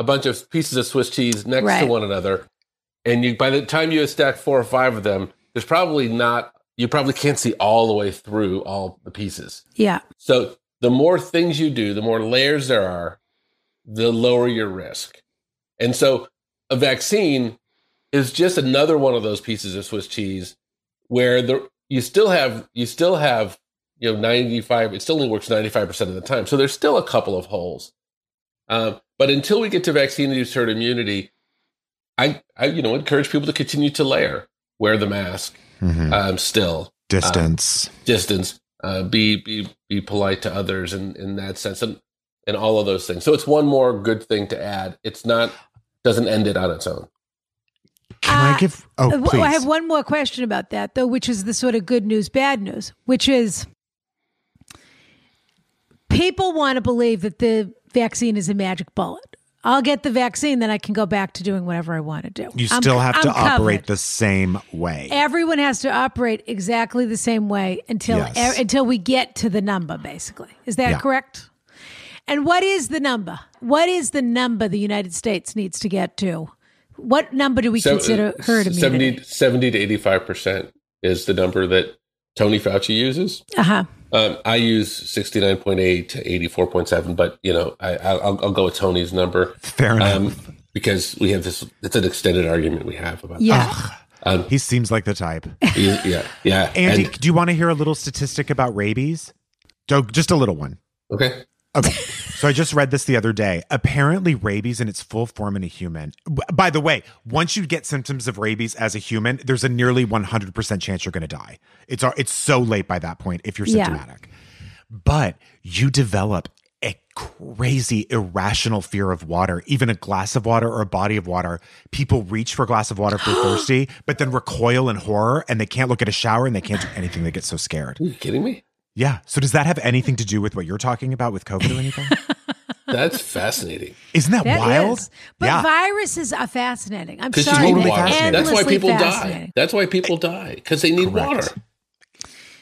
a bunch of pieces of Swiss cheese next to one another, and you by the time you stack four or five of them, there's probably not you probably can't see all the way through all the pieces. Yeah. So the more things you do, the more layers there are, the lower your risk. And so a vaccine is just another one of those pieces of Swiss cheese where the you still have you still have you know 95 it still only works 95% of the time. So there's still a couple of holes. Um, but until we get to vaccine induced herd immunity, I, I you know encourage people to continue to layer, wear the mask, Mhm. um, still Distance. distance, uh, be be be polite to others, in in that sense, and and all of those things. So it's one more good thing to add. It's not doesn't end it on its own. Can uh, I give? Oh, Uh, please. I have one more question about that, though, which is the sort of good news, bad news, which is people want to believe that the vaccine is a magic bullet. I'll get the vaccine, then I can go back to doing whatever I want to do. you I'm- still have to I'm covered. operate the same way. Everyone has to operate exactly the same way until Yes. er, until we get to the number. Basically, is that Yeah. correct? And what is the number? What is the number the United States needs to get to? What number do we So, consider uh, herd immunity? 70, 70 to eighty five percent is the number that Tony Fauci uses. Uh huh. Um, I use sixty nine point eight to eighty four point seven, but you know I, I'll, I'll go with Tony's number Fair enough. um, because we have this. It's an extended argument we have about. Yeah. Um, he seems like the type. yeah, yeah, yeah. Andy, And- do you want to hear a little statistic about rabies? Do- Just a little one. okay. Okay. so I just read this the other day. Apparently, rabies in its full form in a human. By the way, once you get symptoms of rabies as a human, there's a nearly 100% chance you're going to die. It's it's so late by that point if you're Yeah. symptomatic. But you develop a crazy irrational fear of water, even a glass of water or a body of water. People reach for a glass of water if they're <gasps> thirsty, but then recoil in horror and they can't look at a shower and they can't do anything. They get so scared. Are you kidding me? Yeah. So does that have anything to do with what you're talking about with COVID or anything? <laughs> That's fascinating. Isn't that, That wild? is. But yeah. viruses are fascinating. I'm sorry. totally they're fascinating. That's why people die. That's why people eh, die because they need Correct. water.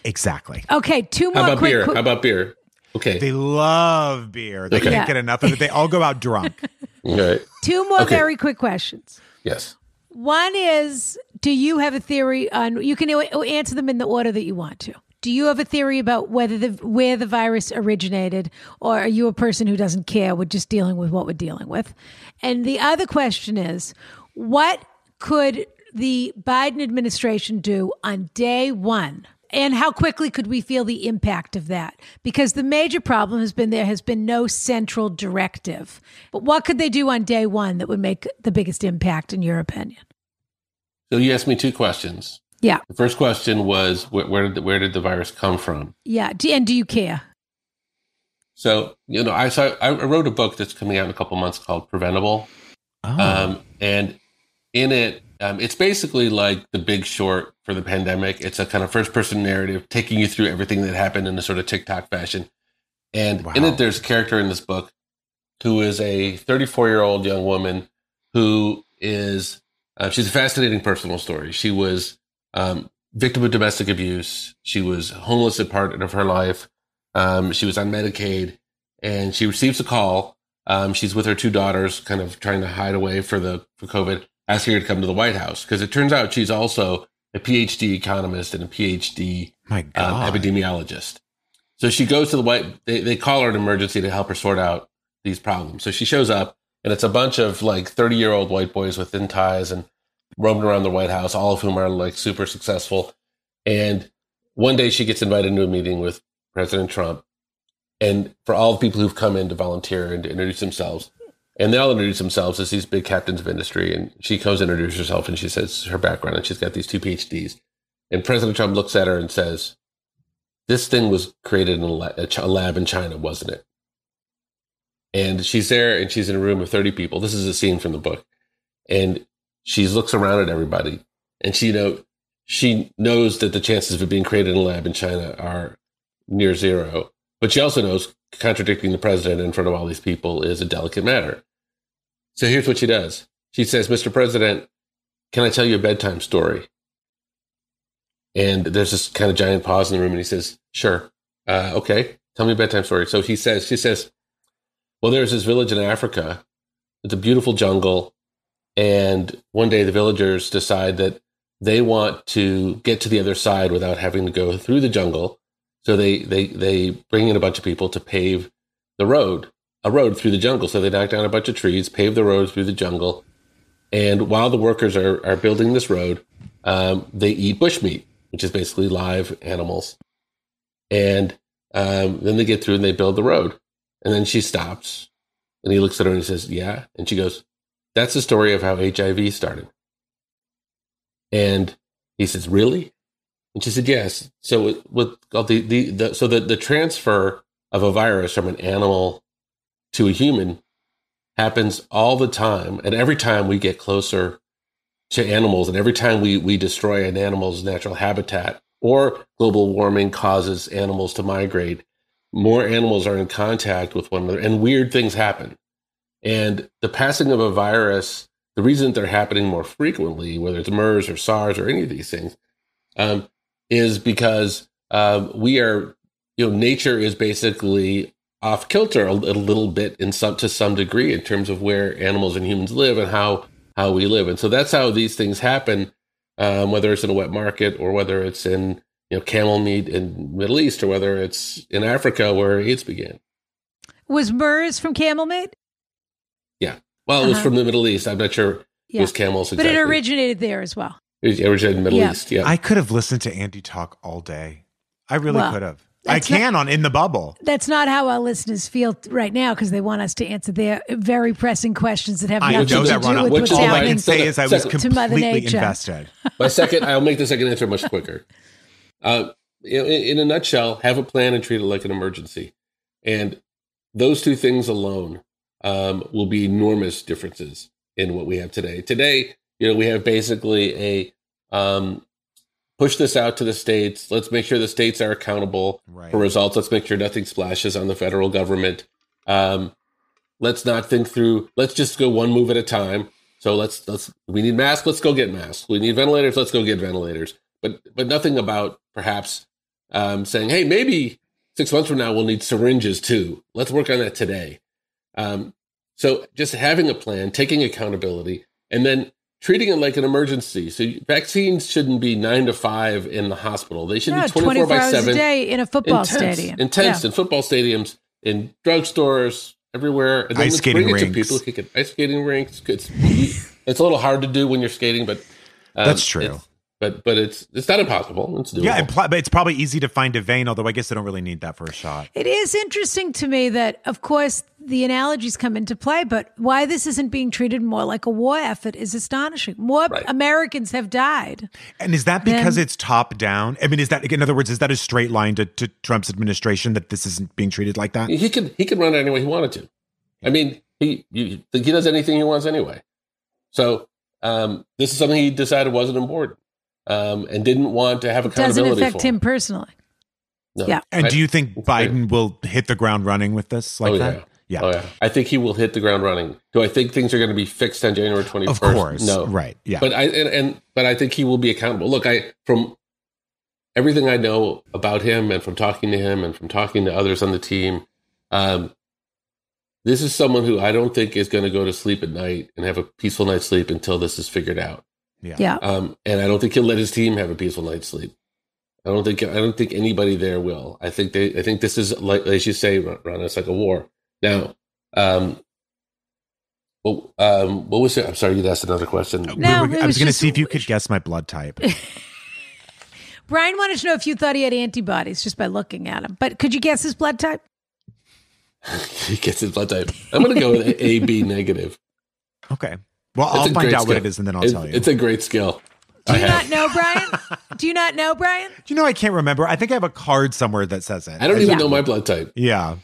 exactly. Okay, two more How about quick. beer? quick- How about beer? Okay. They love beer. They Okay. can't Yeah. get enough of it. They all go out drunk. All <laughs> right. two more Okay. very quick questions. Yes. One is, do you have a theory on? You can answer them in the order that you want to. Do you have a theory about whether the where the virus originated, or are you a person who doesn't care? We're just dealing with what we're dealing with. And the other question is, what could the Biden administration do on day one? And how quickly could we feel the impact of that? Because the major problem has been there has been no central directive. But what could they do on day one that would make the biggest impact, in your opinion? So you asked me two questions. Yeah. The first question was where, where did the, where did the virus come from? Yeah. And do you care? So you know, I saw I wrote a book that's coming out in a couple months called Preventable, Oh. um, and in it, um, it's basically like The Big Short for the pandemic. It's a kind of first person narrative taking you through everything that happened in a sort of tick-tock fashion. And in it, there's a character in this book who is a 34 year old young woman who is uh, she's a fascinating personal story. She was um, victim of domestic abuse. She was homeless at part of her life. Um, she was on Medicaid, and she receives a call. Um, she's with her two daughters, kind of trying to hide away for the for COVID, asking her to come to the White House because it turns out she's also a PhD economist and a PhD um, epidemiologist. So she goes to the White. They, they call her an emergency to help her sort out these problems. So she shows up, and it's a bunch of like thirty year old white boys with thin ties and roaming around the White House, all of whom are like super successful. And one day she gets invited to a meeting with President Trump, and for all the people who've come in to volunteer and to introduce themselves, and they all introduce themselves as these big captains of industry. And she comes to introduce herself, and she says her background, and she's got these two PhDs. And President Trump looks at her and says, "This thing was created in a lab in China, wasn't it?" And she's there, and she's in a room of thirty people. This is a scene from the book, and she looks around at everybody, and she know she knows that the chances of it being created in a lab in China are near zero. But she also knows contradicting the president in front of all these people is a delicate matter. So here's what she does. She says, Mr. President, can I tell you a bedtime story? And there's this kind of giant pause in the room, and he says, Sure. Uh, okay, tell me a bedtime story. So he says, She says, Well, there's this village in Africa. It's a beautiful jungle. And one day the villagers decide that they want to get to the other side without having to go through the jungle. So they, they, they bring in a bunch of people to pave the road, a road through the jungle. So they knock down a bunch of trees, pave the road through the jungle. And while the workers are, are building this road, um, they eat bushmeat, which is basically live animals. And um, then they get through and they build the road. And then she stops and he looks at her and he says, Yeah. And she goes, That's the story of how HIV started. And he says, Really? And she said, Yes. So with, the, the, the so the, the transfer of a virus from an animal to a human happens all the time. And every time we get closer to animals and every time we, we destroy an animal's natural habitat or global warming causes animals to migrate, more animals are in contact with one another and weird things happen. And the passing of a virus, the reason they're happening more frequently, whether it's MERS or SARS or any of these things, um, is because um, we are, you know, nature is basically off kilter a, a little bit in some to some degree in terms of where animals and humans live and how how we live, and so that's how these things happen. Um, whether it's in a wet market or whether it's in you know camel meat in Middle East or whether it's in Africa where AIDS began. Was MERS from camel meat? Yeah, well, it was Uh-huh. from the Middle East. I'm not sure it was camels Exactly. But it originated there as well. It originated in the Middle Yeah. East. Yeah, I could have listened to Andy talk all day. I really Well, could have. I that's not- can on In the Bubble. That's not how our listeners feel right now because they want us to answer their very pressing questions that have I nothing know to that, do Ronna. with Which what's is All I can say is I was Second- To Mother completely Nature. invested. My second, I'll make the second answer much quicker. Uh, in, in a nutshell, have a plan and treat it like an emergency. And those two things alone um, will be enormous differences in what we have today. Today, you know, we have basically a um, push this out to the states. Let's make sure the states are accountable Right. for results. Let's make sure nothing splashes on the federal government. Um, let's not think through. Let's just go one move at a time. So let's let's we need masks. Let's go get masks. We need ventilators. Let's go get ventilators. But but nothing about perhaps um, saying, hey, maybe six months from now we'll need syringes too. Let's work on that today. Um, so just having a plan, taking accountability, and then treating it like an emergency. So vaccines shouldn't be nine to five in the hospital. They should No, be 24 by hours seven a day in a football in tents, stadium. in tents, Yeah. in football stadiums, in drugstores, everywhere. And Ice let's skating bring it to rinks. people who can ice skating rinks. It's, it's a little hard to do when you're skating, but um, That's true. it's- But but it's it's not impossible. It's doable. Yeah, and pl- but it's probably easy to find a vein, although I guess they don't really need that for a shot. It is interesting to me that, of course, the analogies come into play, but why this isn't being treated more like a war effort is astonishing. More Right. Americans have died. And is that because Then- it's top down? I mean, is that in other words, is that a straight line to, to Trump's administration that this isn't being treated like that? he could he could run it any way he wanted to. I mean, he you, he does anything he wants anyway. So um, this is something he decided wasn't important um, and didn't want to have It doesn't affect for. him personally. No. Yeah. And I- do you think. Biden will hit the ground running with this like oh, that? yeah. Yeah. Oh yeah. I think he will hit the ground running. Do I think things are going to be fixed on January 21st? Of course. No. Right. Yeah. But I and, and but I think he will be accountable. Look, I from everything I know about him and from talking to him and from talking to others on the team, um, this is someone who I don't think is going to go to sleep at night and have a peaceful night's sleep until this is figured out. Yeah. Yeah. Um, and I don't think he'll let his team have a peaceful night's sleep. I don't think I don't think anybody there will. I think they I think this is like as you say, Ron, it's like a war. Now, um, well, um, what was it? I'm sorry, you asked another question. We No, were- it I was was going to see if you could guess my blood type. <laughs> Brian wanted to know if you thought he had antibodies just by looking at him. But could you guess his blood type? <laughs> he gets his blood type. I'm going to go with A B negative. Okay. Well, It's I'll find great out what it is and then I'll It's- tell you. It's a great skill. Do I you have. not know, Brian? <laughs> Do you not know, Brian? Do you know I can't remember? I think I have a card somewhere that says it. I don't even Yeah. know my blood type. Yeah.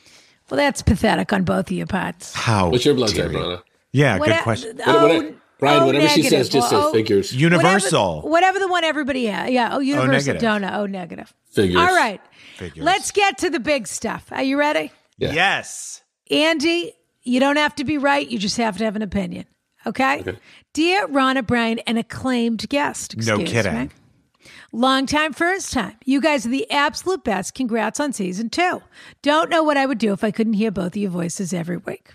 Well, that's pathetic on both of your parts. How? What's your blood type, you. Rana? Yeah, What- good question. Oh, what, what, oh, Brian, oh, whatever she says, just Well, say oh, figures. Universal. Whatever, whatever the one everybody has. Yeah. Oh, oh, universal negative. donut. Oh, negative. Figures. All right. Figures. Let's get to the big stuff. Are you ready? Yeah. Yes. Andy, you don't have to be right. You just have to have an opinion. Okay? Okay. Dear Ron O'Brien, an acclaimed guest. No kidding. me. Long time, first time. You guys are the absolute best. Congrats on season two. Don't know what I would do if I couldn't hear both of your voices every week.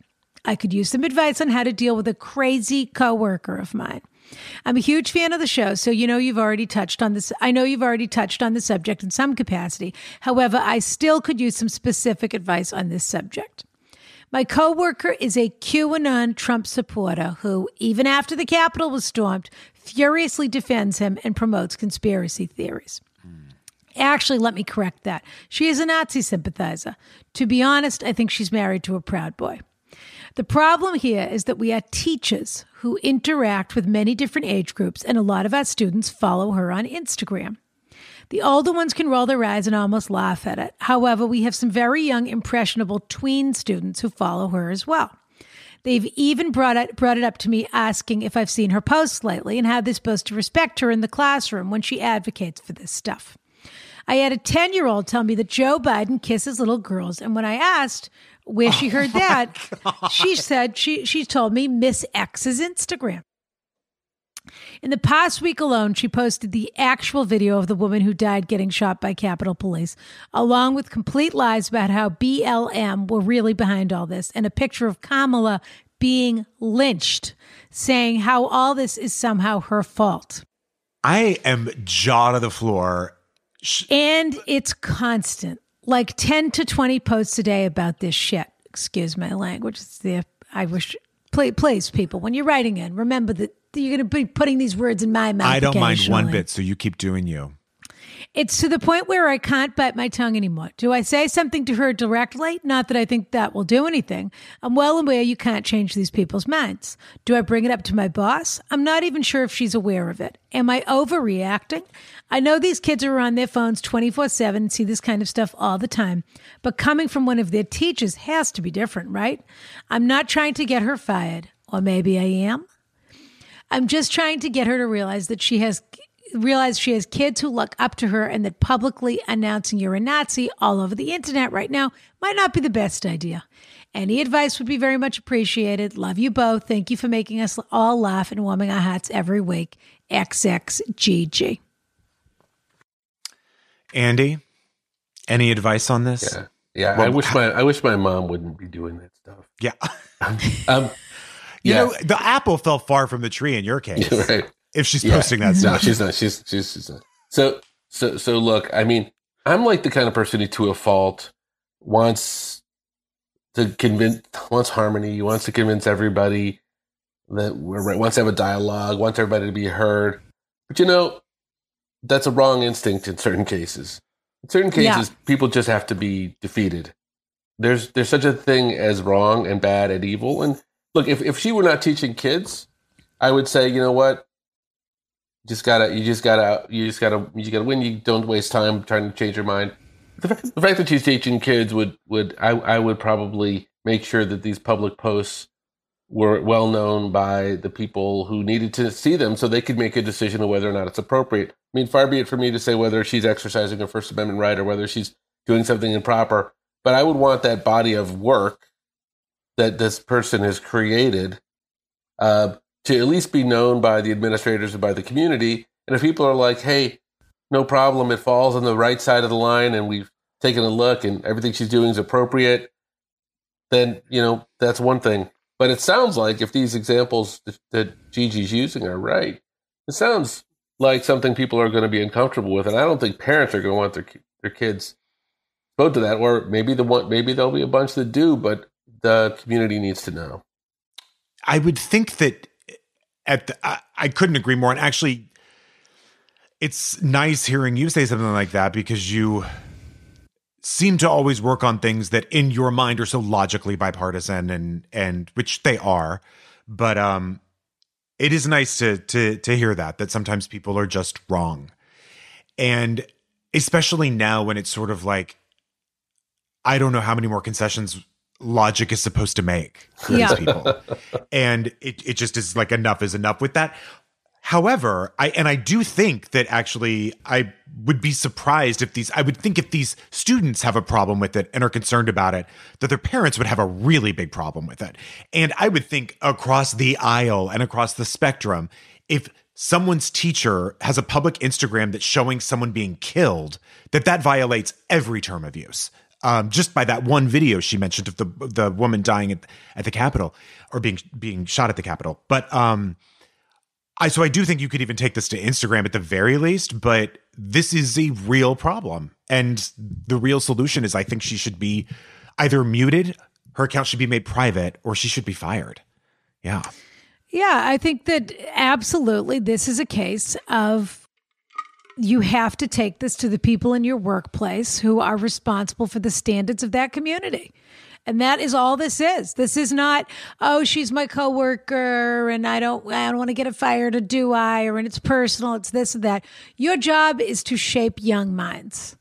I could use some advice on how to deal with a crazy coworker of mine. I'm a huge fan of the show, so you know you've already touched on this. I know you've already touched on the subject in some capacity. However, I still could use some specific advice on this subject. My coworker is a QAnon Trump supporter who, even after the Capitol was stormed, furiously defends him and promotes conspiracy theories. Actually, let me correct that. She is a Nazi sympathizer. To be honest, I think she's married to a Proud Boy. The problem here is that we are teachers who interact with many different age groups, and a lot of our students follow her on Instagram. The older ones can roll their eyes and almost laugh at it. However, we have some very young, impressionable tween students who follow her as well. They've even brought it, brought it up to me asking if I've seen her posts lately and how they're supposed to respect her in the classroom when she advocates for this stuff. I had a 10 year old tell me that Joe Biden kisses little girls. And when I asked where she <laughs> oh heard that, she said she, she told me Miss X's Instagram. In the past week alone, she posted the actual video of the woman who died getting shot by Capitol Police, along with complete lies about how BLM were really behind all this, and a picture of Kamala being lynched, saying how all this is somehow her fault. I am jaw to the floor. And it's constant, like 10 to 20 posts a day about this shit. Excuse my language. It's the, I wish, please, please, people, when you're writing in, remember that you're going to be putting these words in my mouth. I don't mind one bit, so you keep doing you. It's to the point where I can't bite my tongue anymore. Do I say something to her directly? Not that I think that will do anything. I'm well aware you can't change these people's minds. Do I bring it up to my boss? I'm not even sure if she's aware of it. Am I overreacting? I know these kids are on their phones 24 7 and see this kind of stuff all the time, but coming from one of their teachers has to be different, right? I'm not trying to get her fired, or maybe I am. I'm just trying to get her to realize that she has realize she has kids who look up to her and that publicly announcing you're a Nazi all over the internet right now might not be the best idea. Any advice would be very much appreciated. Love you both. Thank you for making us all laugh and warming our hearts every week. XXGG. Andy, any advice on this? Yeah, yeah. I wish my I wish my mom wouldn't be doing that stuff. Yeah. <laughs> Um, You Yeah. know, the apple fell far from the tree in your <laughs> case. right. If she's Yeah. posting that No, she's not. She's she's, she's not. So so so look, I mean, I'm like the kind of person who, to a fault, wants to convince, wants harmony, wants to convince everybody that we're right, wants to have a dialogue, wants everybody to be heard. But you know, that's a wrong instinct in certain cases. In certain Yeah. cases, people just have to be defeated. There's there's such a thing as wrong and bad and evil. And look, if if she were not teaching kids, I would say, you know what, just gotta you just gotta you just gotta you gotta win. You don't waste time trying to change your mind. The, fact- the fact that she's teaching kids would would I, I would probably make sure that these public posts were well known by the people who needed to see them so they could make a decision of whether or not it's appropriate. I mean far be it for me to say whether she's exercising her first amendment right or whether she's doing something improper but i would want that body of work that this person has created uh, to at least be known by the administrators and by the community. And if people are like, hey, no problem, it falls on the right side of the line and we've taken a look and everything she's doing is appropriate, then, you know, that's one thing. But it sounds like if these examples that, that Gigi's using are right, it sounds like something people are going to be uncomfortable with. And I don't think parents are going to want their, their kids go to that. Or maybe the one, maybe there'll be a bunch that do, but the community needs to know. I would think that at the, I, I couldn't agree more. And actually, it's nice hearing you say something like that because you seem to always work on things that in your mind are so logically bipartisan and and which they are. But um it is nice to to to hear that that sometimes people are just wrong. And especially now when it's sort of like I don't know how many more concessions logic is supposed to make for Yeah. these people. <laughs> and it it just is like enough is enough with that. However, I and I do think that actually I would be surprised if these I would think if these students have a problem with it and are concerned about it, that their parents would have a really big problem with it. And I would think across the aisle and across the spectrum, if someone's teacher has a public Instagram that's showing someone being killed, that that violates every term of use. Um, just by that one video she mentioned of the the woman dying at, at the Capitol or being being shot at the Capitol. But um, I so I do think you could even take this to Instagram at the very least, but this is a real problem. And the real solution is I think she should be either muted, her account should be made private, or she should be fired. Yeah. Yeah, I think that absolutely this is a case of you have to take this to the people in your workplace who are responsible for the standards of that community. And that is all this is. This is not, oh, she's my coworker and I don't I don't want to get fired or do I or and it's personal, it's this and that. Your job is to shape young minds.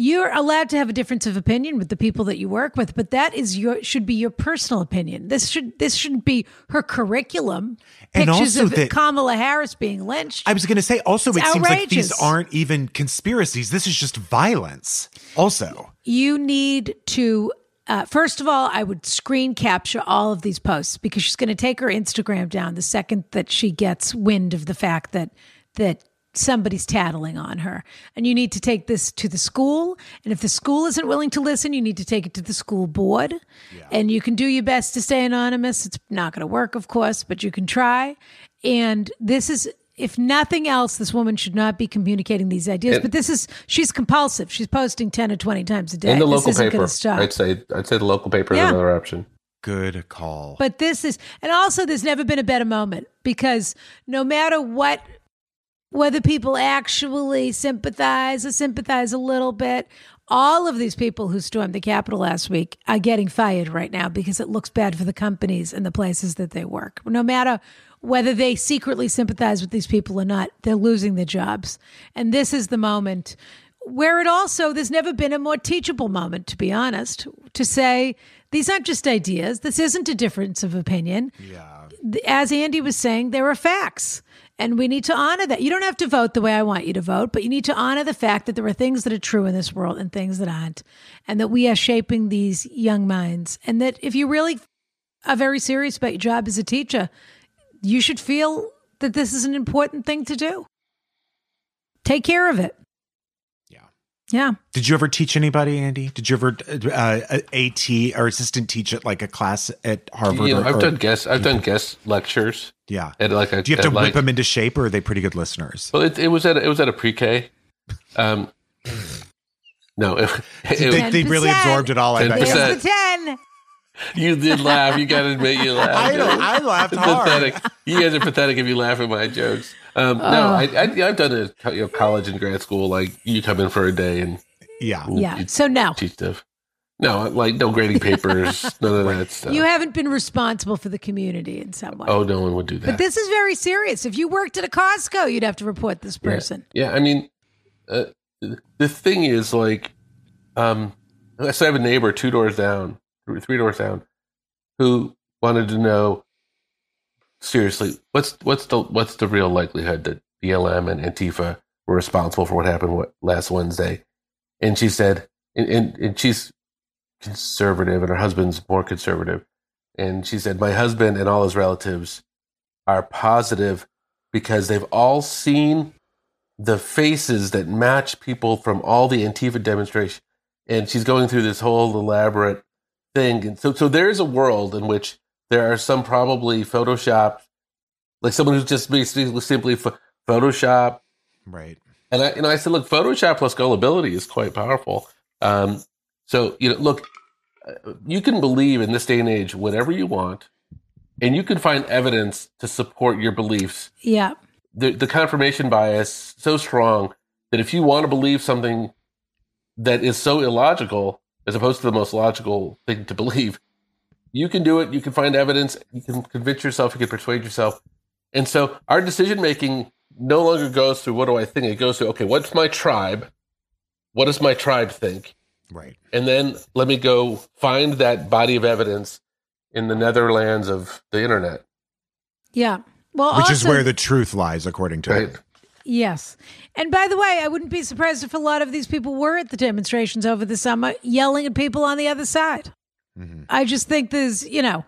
You're allowed to have a difference of opinion with the people that you work with, but that is your should be your personal opinion. This should this shouldn't be her curriculum. And Pictures also of that- Kamala Harris being lynched. I was going to say also, It's it seems like these outrageous. aren't even conspiracies. This is just violence. Also, you need to uh, first of all i would screen capture all of these posts because she's going to take her instagram down the second that she gets wind of the fact that that somebody's tattling on her. And you need to take this to the school. And if the school isn't willing to listen you need to take it to the school board. And you can do your best to stay anonymous. It's not going to work of course but you can try. And this is if nothing else this woman should not be communicating these ideas. And- but this is she's compulsive. She's posting 10 or 20 times a day. In the local isn't paper, stop. I'd say I'd say the local paper is another option. good call. But this is, and also there's never been a better moment because no matter what, whether people actually sympathize or sympathize a little bit, all of these people who stormed the Capitol last week are getting fired right now because it looks bad for the companies and the places that they work. No matter whether they secretly sympathize with these people or not, they're losing their jobs. And this is the moment where it also, there's never been a more teachable moment, to be honest, to say, these aren't just ideas. This isn't a difference of opinion. yeah. As Andy was saying, there are facts. And we need to honor that. You don't have to vote the way I want you to vote, but you need to honor the fact that there are things that are true in this world and things that aren't. And that we are shaping these young minds. And that if you really are very serious about your job as a teacher, you should feel that this is an important thing to do. Take care of it. Yeah. Yeah. Did you ever teach anybody, Andy? Did you ever uh, AT or assistant teach at like a class at Harvard? You know, or- I've or- done guest I've done guest lectures Yeah. at like a Do you have to at like, whip them into shape, or are they pretty good listeners? Well, it, it was at it was at a pre-K. Um, no, it, <laughs> it, They, they really absorbed it all. I bet. 10%. Here's the 10. you did laugh. You got to admit you <laughs> laughed. I. I laughed It's hard. pathetic. You guys are pathetic if you laugh at my jokes. Um, no, Oh. I, I, I've done it. You know, college and grad school. Like you come in for a day and Yeah. Yeah. So no. teach stuff. No, like no grading <laughs> papers, none of that stuff. You haven't been responsible for the community in some way. oh, no one would do that. But this is very serious. If you worked at a Costco, you'd have to report this person. Yeah, I mean, uh, the thing is, like, um, so I have a neighbor two doors down, three doors down, who wanted to know seriously what's what's the what's the real likelihood that BLM and Antifa were responsible for what happened what, last Wednesday? And she said, and, and, and she's conservative, and her husband's more conservative, and she said, my husband and all his relatives are positive because they've all seen the faces that match people from all the Antifa demonstration. And she's going through this whole elaborate thing. And so, so there's a world in which there are some probably Photoshop, like someone who's just basically simply ph- Photoshop. Right. And I, you know, I said, look, Photoshop plus gullibility is quite powerful. Um, so, you know, look, uh, you can believe in this day and age whatever you want, and you can find evidence to support your beliefs Yeah. the, the confirmation bias so strong that if you want to believe something that is so illogical as opposed to the most logical thing to believe you can do it you can find evidence you can convince yourself you can persuade yourself and so our decision making no longer goes through what do i think it goes to okay what's my tribe what does my tribe think Right. and then let me go find that body of evidence in the netherlands of the internet Yeah. Well, Which is where the truth lies, according to right it. Yes. And by the way, I wouldn't be surprised if a lot of these people were at the demonstrations over the summer yelling at people on the other side. Mm-hmm. I just think there's, you know,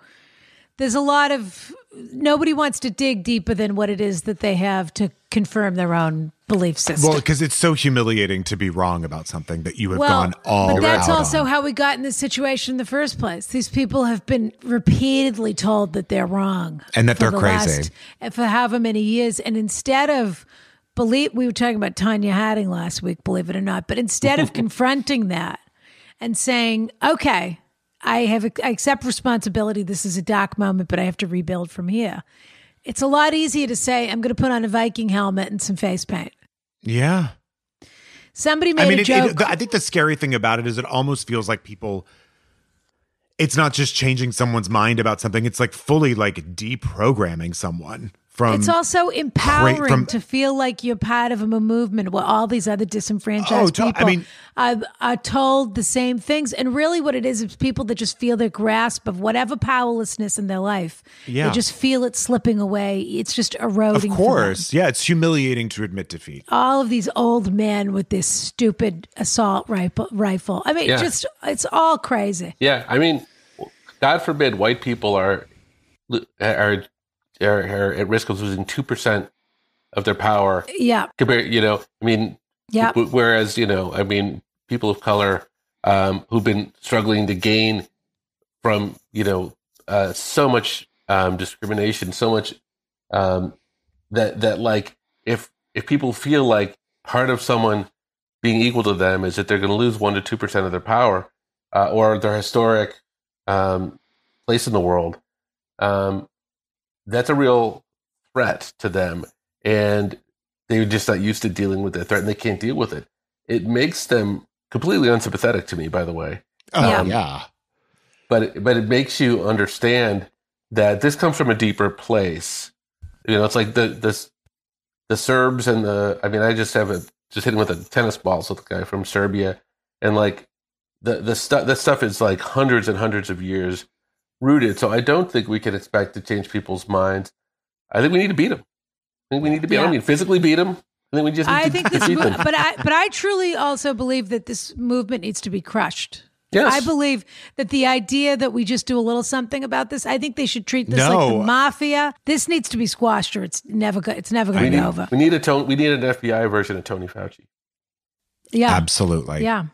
there's a lot of nobody wants to dig deeper than what it is that they have to confirm their own belief system. Well, because it's so humiliating to be wrong about something that you have Well, gone all but that's also on. how we got in this situation in the first place. These people have been repeatedly told that they're wrong And that they're the crazy. last- for however many years, and instead of believe, we were talking about Tonya Harding last week, believe it or not, but instead of <laughs> confronting that and saying, "Okay, I have I accept responsibility. This is a dark moment, but I have to rebuild from here." It's a lot easier to say, "I'm going to put on a Viking helmet and some face paint." yeah. Somebody made I mean, a it, joke. it, I think the scary thing about it is it almost feels like people. It's not just changing someone's mind about something; it's like fully like deprogramming someone from. It's also empowering from- to feel like you're part of a movement where all these other disenfranchised Oh, to- I people mean- are, are told the same things. And really, what it is is people that just feel their grasp of whatever powerlessness in their life. Yeah. They just feel it slipping away. It's just eroding. for them. course, yeah, it's humiliating to admit defeat. All of these old men with this stupid assault rifle. rifle. I mean, Yeah. just it's all crazy. Yeah, I mean, God forbid white people are are are, are at risk of losing two percent of their power. Yeah. Compared, you know, I mean, Yeah. whereas you know, I mean, people of color um, who've been struggling to gain from you know uh, so much um, discrimination, so much um, that that like if if people feel like part of someone being equal to them is that they're going to lose one to two percent of their power uh, or their historic um, place in the world, um, that's a real threat to them, and they're just not used to dealing with that threat, and they can't deal with it. It makes them completely unsympathetic to me, by the way. Oh Yeah. yeah, But it, but it makes you understand that this comes from a deeper place. You know, it's like the this the Serbs and the. I mean, I just have a just hitting with a tennis balls with a guy from Serbia, and like the the stuff that stuff is like hundreds and hundreds of years rooted. So I don't think we can expect to change people's minds. I think we need to beat them. I think we need to beat. I Yeah. don't mean physically beat them. I think we just need I to think <laughs> this, mo- them. but I, but I truly also believe that this movement needs to be crushed. Yes. I believe that the idea that we just do a little something about this, I think they should treat this like the mafia. This needs to be squashed, or it's never, go- it's never going we to need, be over. we need a Tony, we need an FBI version of Tony Fauci. Yeah. Absolutely. Yeah.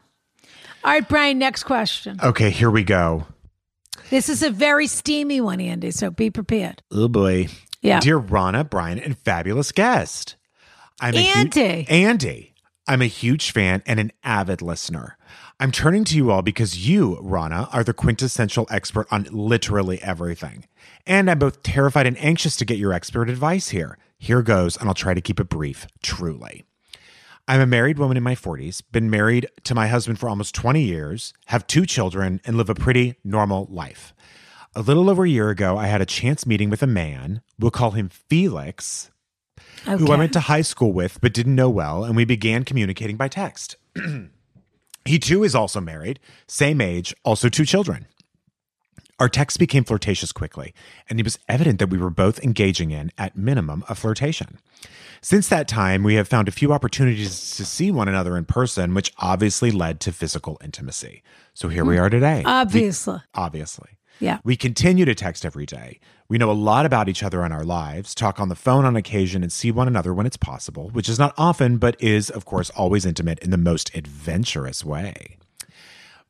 All right, Brian, next question. Okay, here we go. This is a very steamy one, Andy, so be prepared. Oh boy. Yeah. Dear Rana, Brian, and fabulous guest. I'm a huge- Andy. Andy. I'm a huge fan and an avid listener. I'm turning to you all because you, Rana, are the quintessential expert on literally everything. And I'm both terrified and anxious to get your expert advice here. Here goes, and I'll try to keep it brief, truly. I'm a married woman in my 40s, been married to my husband for almost 20 years, have two children, and live a pretty normal life. A little over a year ago, I had a chance meeting with a man, we'll call him Felix, Okay. who I went to high school with but didn't know well, and we began communicating by text. <clears throat> he too is also married, same age, also two children. Our texts became flirtatious quickly, and it was evident that we were both engaging in, at minimum, a flirtation. Since that time, we have found a few opportunities to see one another in person, which obviously led to physical intimacy. So here we hmm. are today. Obviously. Obviously. Yeah. We continue to text every day. We know a lot about each other and our lives, talk on the phone on occasion, and see one another when it's possible, which is not often, but is, of course, always intimate in the most adventurous way.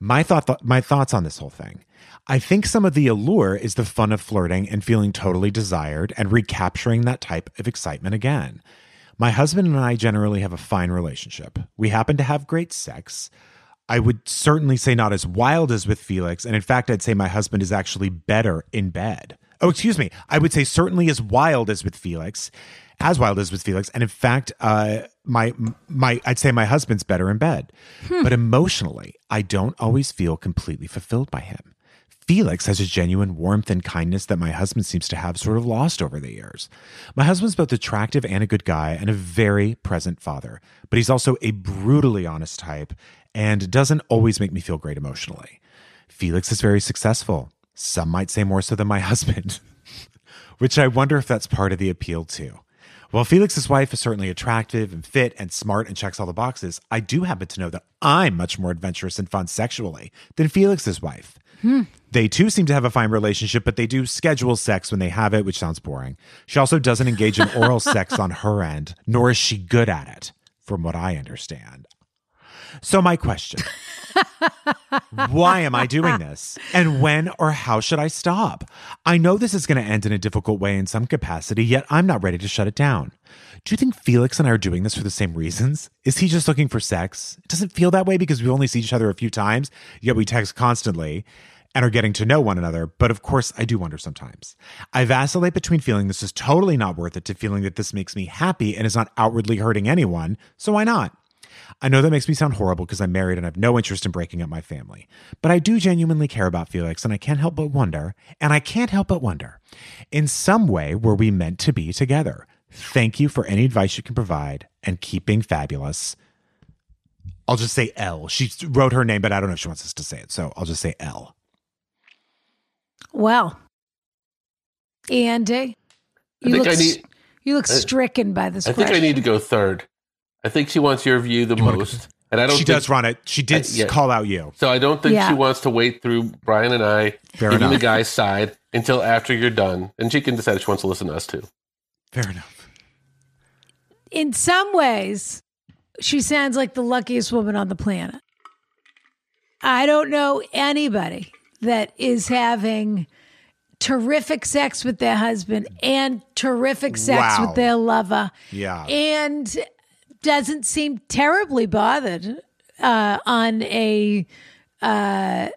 My thought, my thoughts on this whole thing. I think some of the allure is the fun of flirting and feeling totally desired and recapturing that type of excitement again. My husband and I generally have a fine relationship. We happen to have great sex. I would certainly say not as wild as with Felix, and in fact, I'd say my husband is actually better in bed. Oh, excuse me. I would say certainly as wild as with Felix, as wild as with Felix, and in fact, uh, my my I'd say my husband's better in bed. But emotionally, I don't always feel completely fulfilled by him. Felix has a genuine warmth and kindness that my husband seems to have sort of lost over the years. My husband's both attractive and a good guy and a very present father, but he's also a brutally honest type and doesn't always make me feel great emotionally. Felix is very successful. Some might say more so than my <laughs> husband, which I wonder if that's part of the appeal too. While Felix's wife is certainly attractive and fit and smart and checks all the boxes, I do happen to know that I'm much more adventurous and fun sexually than Felix's wife. Hmm. They too seem to have a fine relationship, but they do schedule sex when they have it, which sounds boring. She also doesn't engage in oral sex on her end, nor is she good at it, from what I understand. So, my question why am I doing this? And when or how should I stop? I know this is going to end in a difficult way in some capacity, yet I'm not ready to shut it down. Do you think Felix and I are doing this for the same reasons? Is he just looking for sex? It doesn't feel that way because we only see each other a few times, yet we text constantly and are getting to know one another. But of course, I do wonder sometimes. I vacillate between feeling this is totally not worth it to feeling that this makes me happy and is not outwardly hurting anyone. So why not? I know that makes me sound horrible because I'm married and I have no interest in breaking up my family. But I do genuinely care about Felix and I can't help but wonder, and I can't help but wonder, in some way were we meant to be together? Thank you for any advice you can provide and keeping fabulous. I'll just say L. She wrote her name, but I don't know if she wants us to say it. So I'll just say L. Well, Andy, you look, need- you look stricken by this I think. I need to go third. I think she wants your view the wanna most, and I don't. She think, does run it. She did Uh, yeah. call out you. So I don't think Yeah. she wants to wait through Brian and I, Fair even the guy's side, until after you're done, and she can decide if she wants to listen to us too. Fair enough. In some ways, she sounds like the luckiest woman on the planet. I don't know anybody that is having terrific sex with their husband and terrific sex Wow. with their lover. Yeah. and doesn't seem terribly bothered uh, on a uh,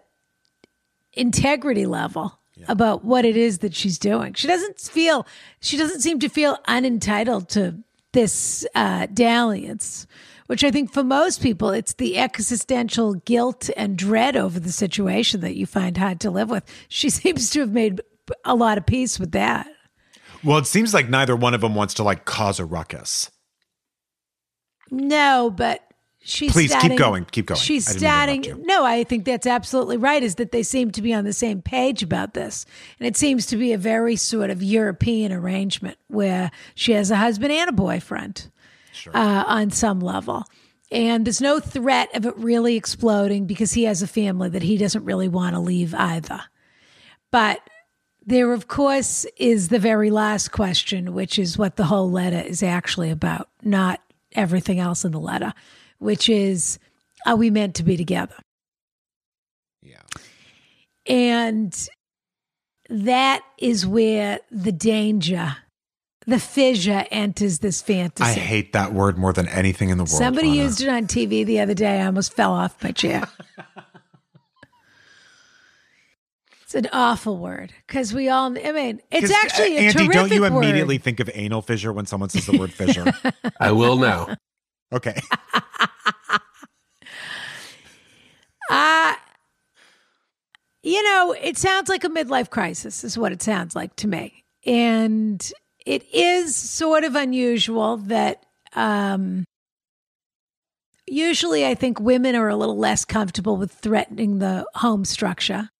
integrity level about what it is that she's doing. She doesn't feel she doesn't seem to feel unentitled to this uh, dalliance. Which I think for most people, it's the existential guilt and dread over the situation that you find hard to live with. She <laughs> seems to have made a lot of peace with that. Well, it seems like neither one of them wants to like cause a ruckus. No, but she's Please, keep going, keep going. She's I didn't mean to starting. No, I think that's absolutely right. Is that they seem to be on the same page about this, and it seems to be a very sort of European arrangement where she has a husband and a boyfriend uh, on some level. And there's no threat of it really exploding because he has a family that he doesn't really want to leave either. But there, of course, is the very last question, which is what the whole letter is actually about, not everything else in the letter, which is, are we meant to be together? Yeah. And that is where the danger, the fissure enters this fantasy. I hate that word more than anything in the world. Somebody Rana. used it on TV the other day. I almost fell off my chair. <laughs> it's an awful word because we all, I mean, it's 'Cause, uh, actually a Andy. terrific Don't you word. immediately think of anal fissure when someone says the word fissure? <laughs> I will now. okay. <laughs> Uh, you know, it sounds like a midlife crisis, is what it sounds like to me. And it is sort of unusual that um, usually I think women are a little less comfortable with threatening the home structure.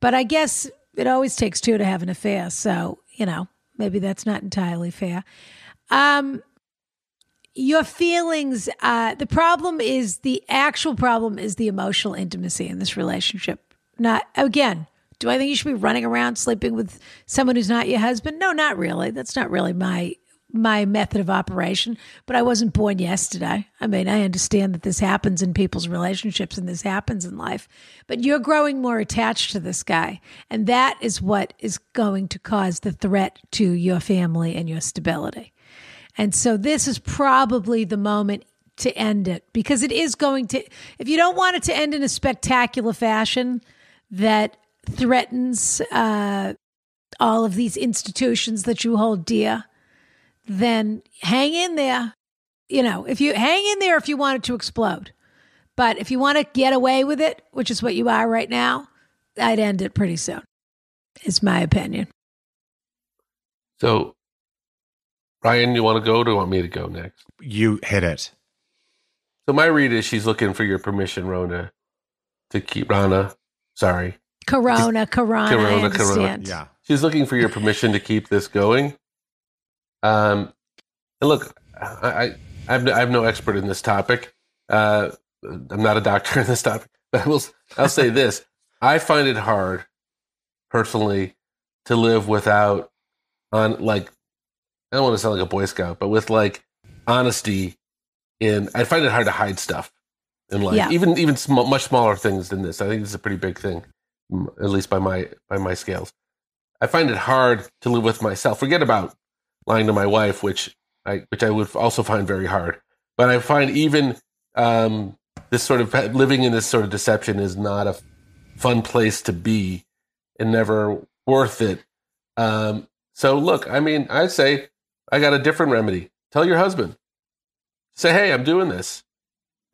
But I guess it always takes two to have an affair. So, you know, maybe that's not entirely fair. Um, your feelings uh the problem is the actual problem is the emotional intimacy in this relationship not again do i think you should be running around sleeping with someone who's not your husband? No not really. That's not really my my method of operation but i wasn't born yesterday. I mean i understand that this happens in people's relationships and this happens in life but you're growing more attached to this guy and that is what is going to cause the threat to your family and your stability. And so this is probably the moment to end it because it is going to, if you don't want it to end in a spectacular fashion that threatens uh, all of these institutions that you hold dear, then hang in there. You know, if you hang in there if you want it to explode. But if you want to get away with it, which is what you are right now, I'd end it pretty soon, is my opinion. So, Ryan, you want to go or do you want me to go next? You hit it. So my read is she's looking for your permission, Rona, to keep Rana. Sorry, Corona, Corona, I Corona. Yeah. she's looking for your permission to keep this going. Um, and look, I, I, I'm, I'm no expert in this topic. Uh, I'm not a doctor in this topic, <laughs> but I will, I'll say this: I find it hard, personally, to live without on like I don't want to sound like a Boy Scout, but with like honesty. In I find it hard to hide stuff in life, Yeah. even even sm- much smaller things than this. I think this is a pretty big thing, m- at least by my by my scales. I find it hard to live with myself. Forget about lying to my wife, which I which I would also find very hard. But I find even um, this sort of living in this sort of deception is not a fun place to be, and never worth it. Um, so look, I mean, I'd say I got a different remedy. Tell your husband. Say, hey, I'm doing this,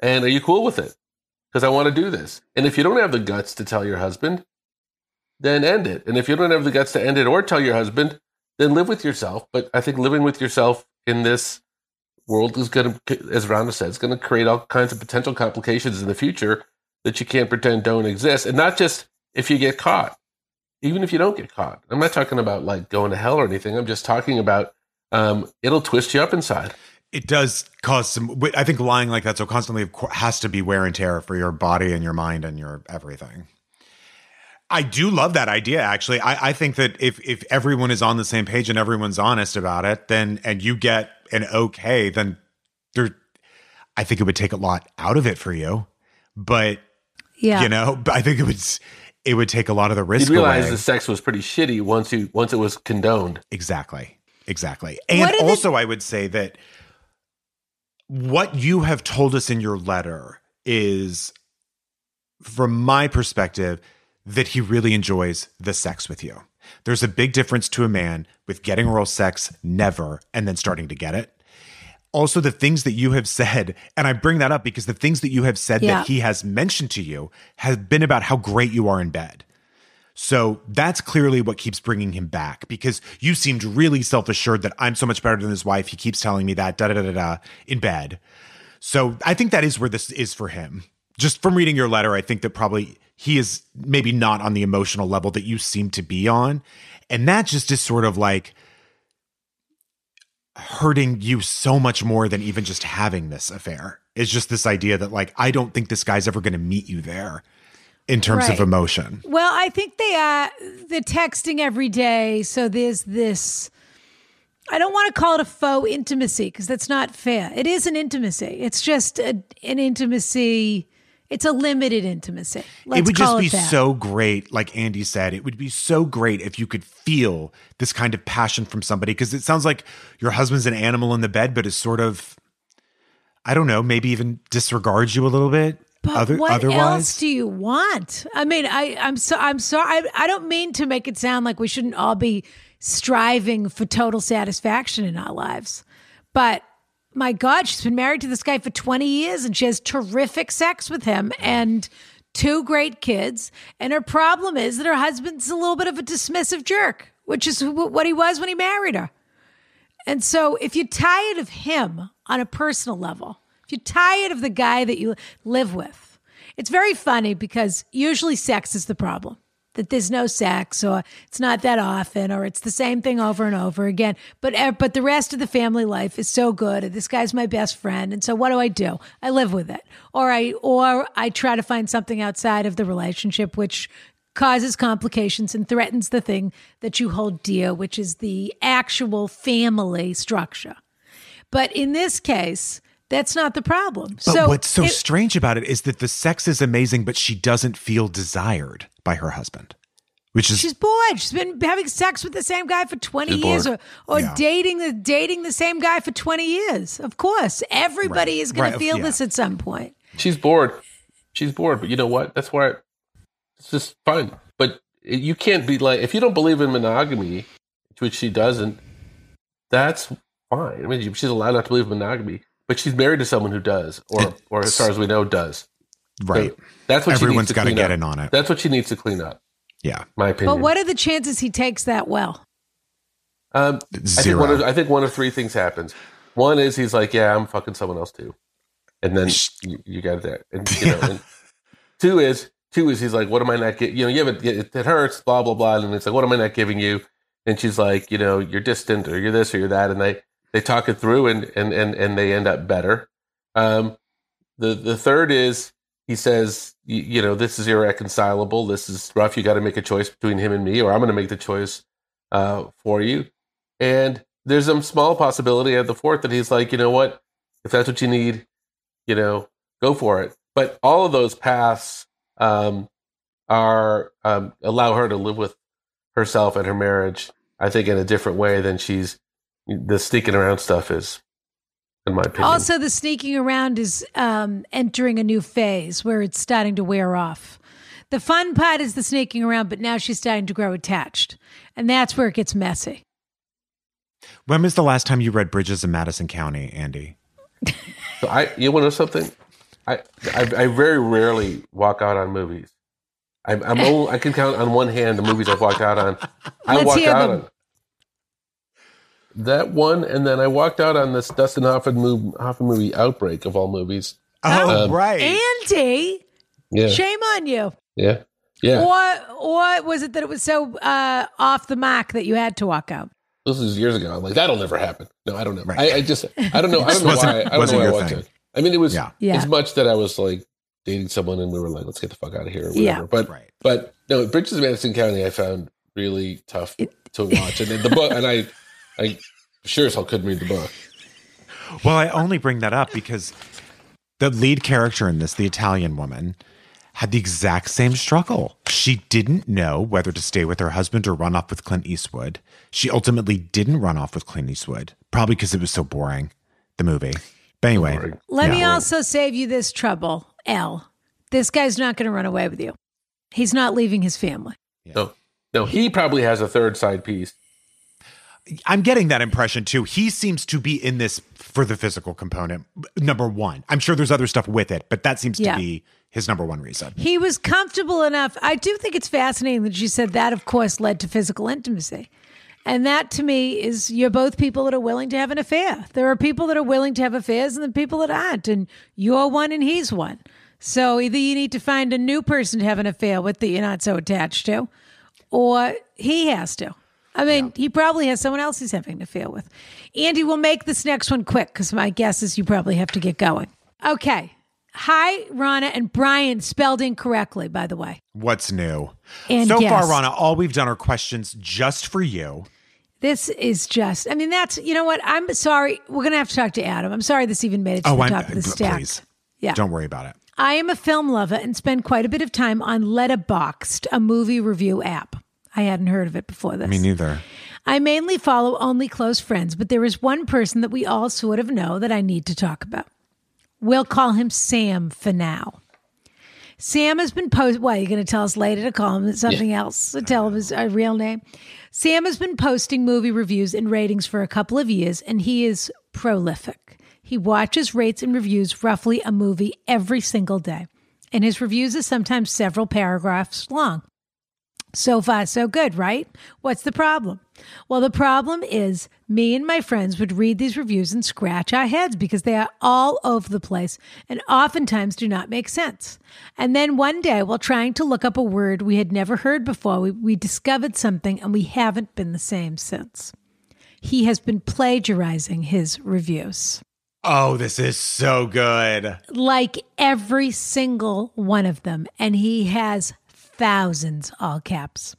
and are you cool with it? Because I want to do this. And if you don't have the guts to tell your husband, then end it. And if you don't have the guts to end it or tell your husband, then live with yourself. But I think living with yourself in this world is going to, as Rhonda said, it's going to create all kinds of potential complications in the future that you can't pretend don't exist. And not just if you get caught, even if you don't get caught. I'm not talking about like going to hell or anything. I'm just talking about um, it'll twist you up inside. It does cause some. I think lying like that so constantly has to be wear and tear for your body and your mind and your everything. I do love that idea. Actually, I, I think that if if everyone is on the same page and everyone's honest about it, then and you get an okay, then there. I think it would take a lot out of it for you, but Yeah. you know, but I think it would it would take a lot of the risk You realize away. the sex was pretty shitty once you once it was condoned. Exactly. Exactly. And did it- also, I would say that what you have told us in your letter is, from my perspective, that he really enjoys the sex with you. There's a big difference to a man with getting oral sex never and then starting to get it. Also, the things that you have said, and I bring that up because the things that you have said Yeah. that he has mentioned to you have been about how great you are in bed. So that's clearly what keeps bringing him back because you seemed really self assured that I'm so much better than his wife. He keeps telling me that, da da da da in bed. So I think that is where this is for him. Just from reading your letter, I think that probably he is maybe not on the emotional level that you seem to be on. And that just is sort of like hurting you so much more than even just having this affair. It's just this idea that, like, I don't think this guy's ever going to meet you there in terms Right. of emotion. Well, I think they uh, are they're texting every day, so there's this I don't want to call it a faux intimacy because that's not fair. It is an intimacy. It's just a, an intimacy. It's a limited intimacy. Let's it would just be that. so great, like Andy said, it would be so great if you could feel this kind of passion from somebody because it sounds like your husband's an animal in the bed, but is sort of, I don't know, maybe even disregards you a little bit. But Other, what otherwise, else do you want? I mean, I, I'm so I'm sorry. I, I don't mean to make it sound like we shouldn't all be striving for total satisfaction in our lives, but my God, she's been married to this guy for 20 years and she has terrific sex with him and two great kids. And her problem is that her husband's a little bit of a dismissive jerk, which is what he was when he married her. And so, if you're tired of him on a personal level, if you're tired of the guy that you live with, it's very funny because usually sex is the problem. That there's no sex, or it's not that often, or it's the same thing over and over again. But eh, but the rest of the family life is so good. This guy's my best friend, and so what do I do? I live with it, or I or I try to find something outside of the relationship, which causes complications and threatens the thing that you hold dear, which is the actual family structure. But in this case, that's not the problem. But so what's so it- strange about it is that the sex is amazing, but she doesn't feel desired by her husband, which is She's bored. She's been having sex with the same guy for 20 years or, or Yeah. dating the dating the same guy for 20 years. Of course. Everybody Right. is going Right. to feel Yeah. this at some point. She's bored. She's bored, but you know what? That's why it's just fun. But you can't be like if you don't believe in monogamy, which she doesn't. That's fine. I mean, she's allowed not to believe in monogamy, but she's married to someone who does, or or as far as we know, does. So right. that's what Everyone's she got to needs to get clean in on it. That's what she needs to clean up. Yeah. My opinion. But what are the chances he takes that well? Um, I think Zero. one of I think one of three things happens. One is he's like, "Yeah, I'm fucking someone else too," and then you, you got that. And, you <laughs> know, and two is two is he's like, "What am I not getting?" You know, yeah, but it, it hurts, blah blah blah, and it's like, "What am I not giving you?" And she's like, "You know, you're distant, or you're this, or you're that," and they they talk it through, and and and and they end up better. Um, the the third is he says, you, you know, this is irreconcilable. This is rough. You got to make a choice between him and me, or I'm going to make the choice uh, for you. And there's some small possibility at the fourth that he's like, you know what, if that's what you need, you know, go for it. But all of those paths um, are um, allow her to live with herself and her marriage. I think in a different way than she's the sneaking around stuff is, in my opinion. Also, the sneaking around is um, entering a new phase where it's starting to wear off. The fun part is the sneaking around, but now she's starting to grow attached. And that's where it gets messy. When was the last time you read Bridges in Madison County, Andy? <laughs> So I, you want to know something? I, I, I very rarely walk out on movies. I, I'm <laughs> only, I can count on one hand the movies I've walked out on. I Let's walked hear out them. on that one, and then I walked out on this Dustin Hoffman movie, Hoffman movie, Outbreak of all movies. Oh, Um, right. Andy, Yeah, shame on you. yeah, yeah. What or was it that it was so uh, off the mark that you had to walk out? This was years ago. I'm like, that'll never happen. No, I don't know. Right. I, I just, I don't know. I don't <laughs> know why. I don't know why I your walked thing. out. I mean, it was Yeah. Yeah. as much that I was like dating someone, and we were like, let's get the fuck out of here. Or whatever. Yeah. But Right. But no, Bridges of Madison County, I found really tough to watch, and then the book, and I, I sure as hell couldn't read the book. Well, I only bring that up because the lead character in this, the Italian woman, had the exact same struggle. She didn't know whether to stay with her husband or run off with Clint Eastwood. She ultimately didn't run off with Clint Eastwood, probably because it was so boring, the movie. But anyway, Boring. Let me also save you this trouble, L. This guy's not going to run away with you. He's not leaving his family. No, no, he probably has a third side piece. I'm getting that impression too. He seems to be in this for the physical component. Number one, I'm sure there's other stuff with it, but that seems Yeah. to be his number one reason. He was comfortable enough. I do think it's fascinating that she said that, of course, led to physical intimacy. And that to me is you're both people that are willing to have an affair. There are people that are willing to have affairs and the people that aren't. And you're one and he's one. So either you need to find a new person to have an affair with that you're not so attached to, or he has to. I mean, he probably has someone else he's having an affair with. Andy, we'll make this next one quick because my guess is you probably have to get going. Okay. Hi, Rana and Brian, spelled incorrectly, by the way. What's new? And so far. Rana, all we've done are questions just for you. This is just, I mean, that's, you know what? I'm sorry. We're going to have to talk to Adam. I'm sorry this even made it to Oh, the I'm, top of the stack. please. Yeah. Don't worry about it. I am a film lover and spend quite a bit of time on Letterboxd, a movie review app. I hadn't heard of it before this. Me neither. I mainly follow only close friends, but there is one person that we all sort of know that I need to talk about. We'll call him Sam for now. Sam has been post. Why are you going to tell us later to call him something else? To tell him his real name. Sam has been posting movie reviews and ratings for a couple of years, and he is prolific. He watches, rates, and reviews roughly a movie every single day, and his reviews are sometimes several paragraphs long. So far, so good, right? What's the problem? Well, the problem is me and my friends would read these reviews and scratch our heads because they are all over the place and oftentimes do not make sense. And then one day, while trying to look up a word we had never heard before, we, we discovered something and we haven't been the same since. He has been plagiarizing his reviews Oh, this is so good. like every single one of them. And he has thousands, all caps.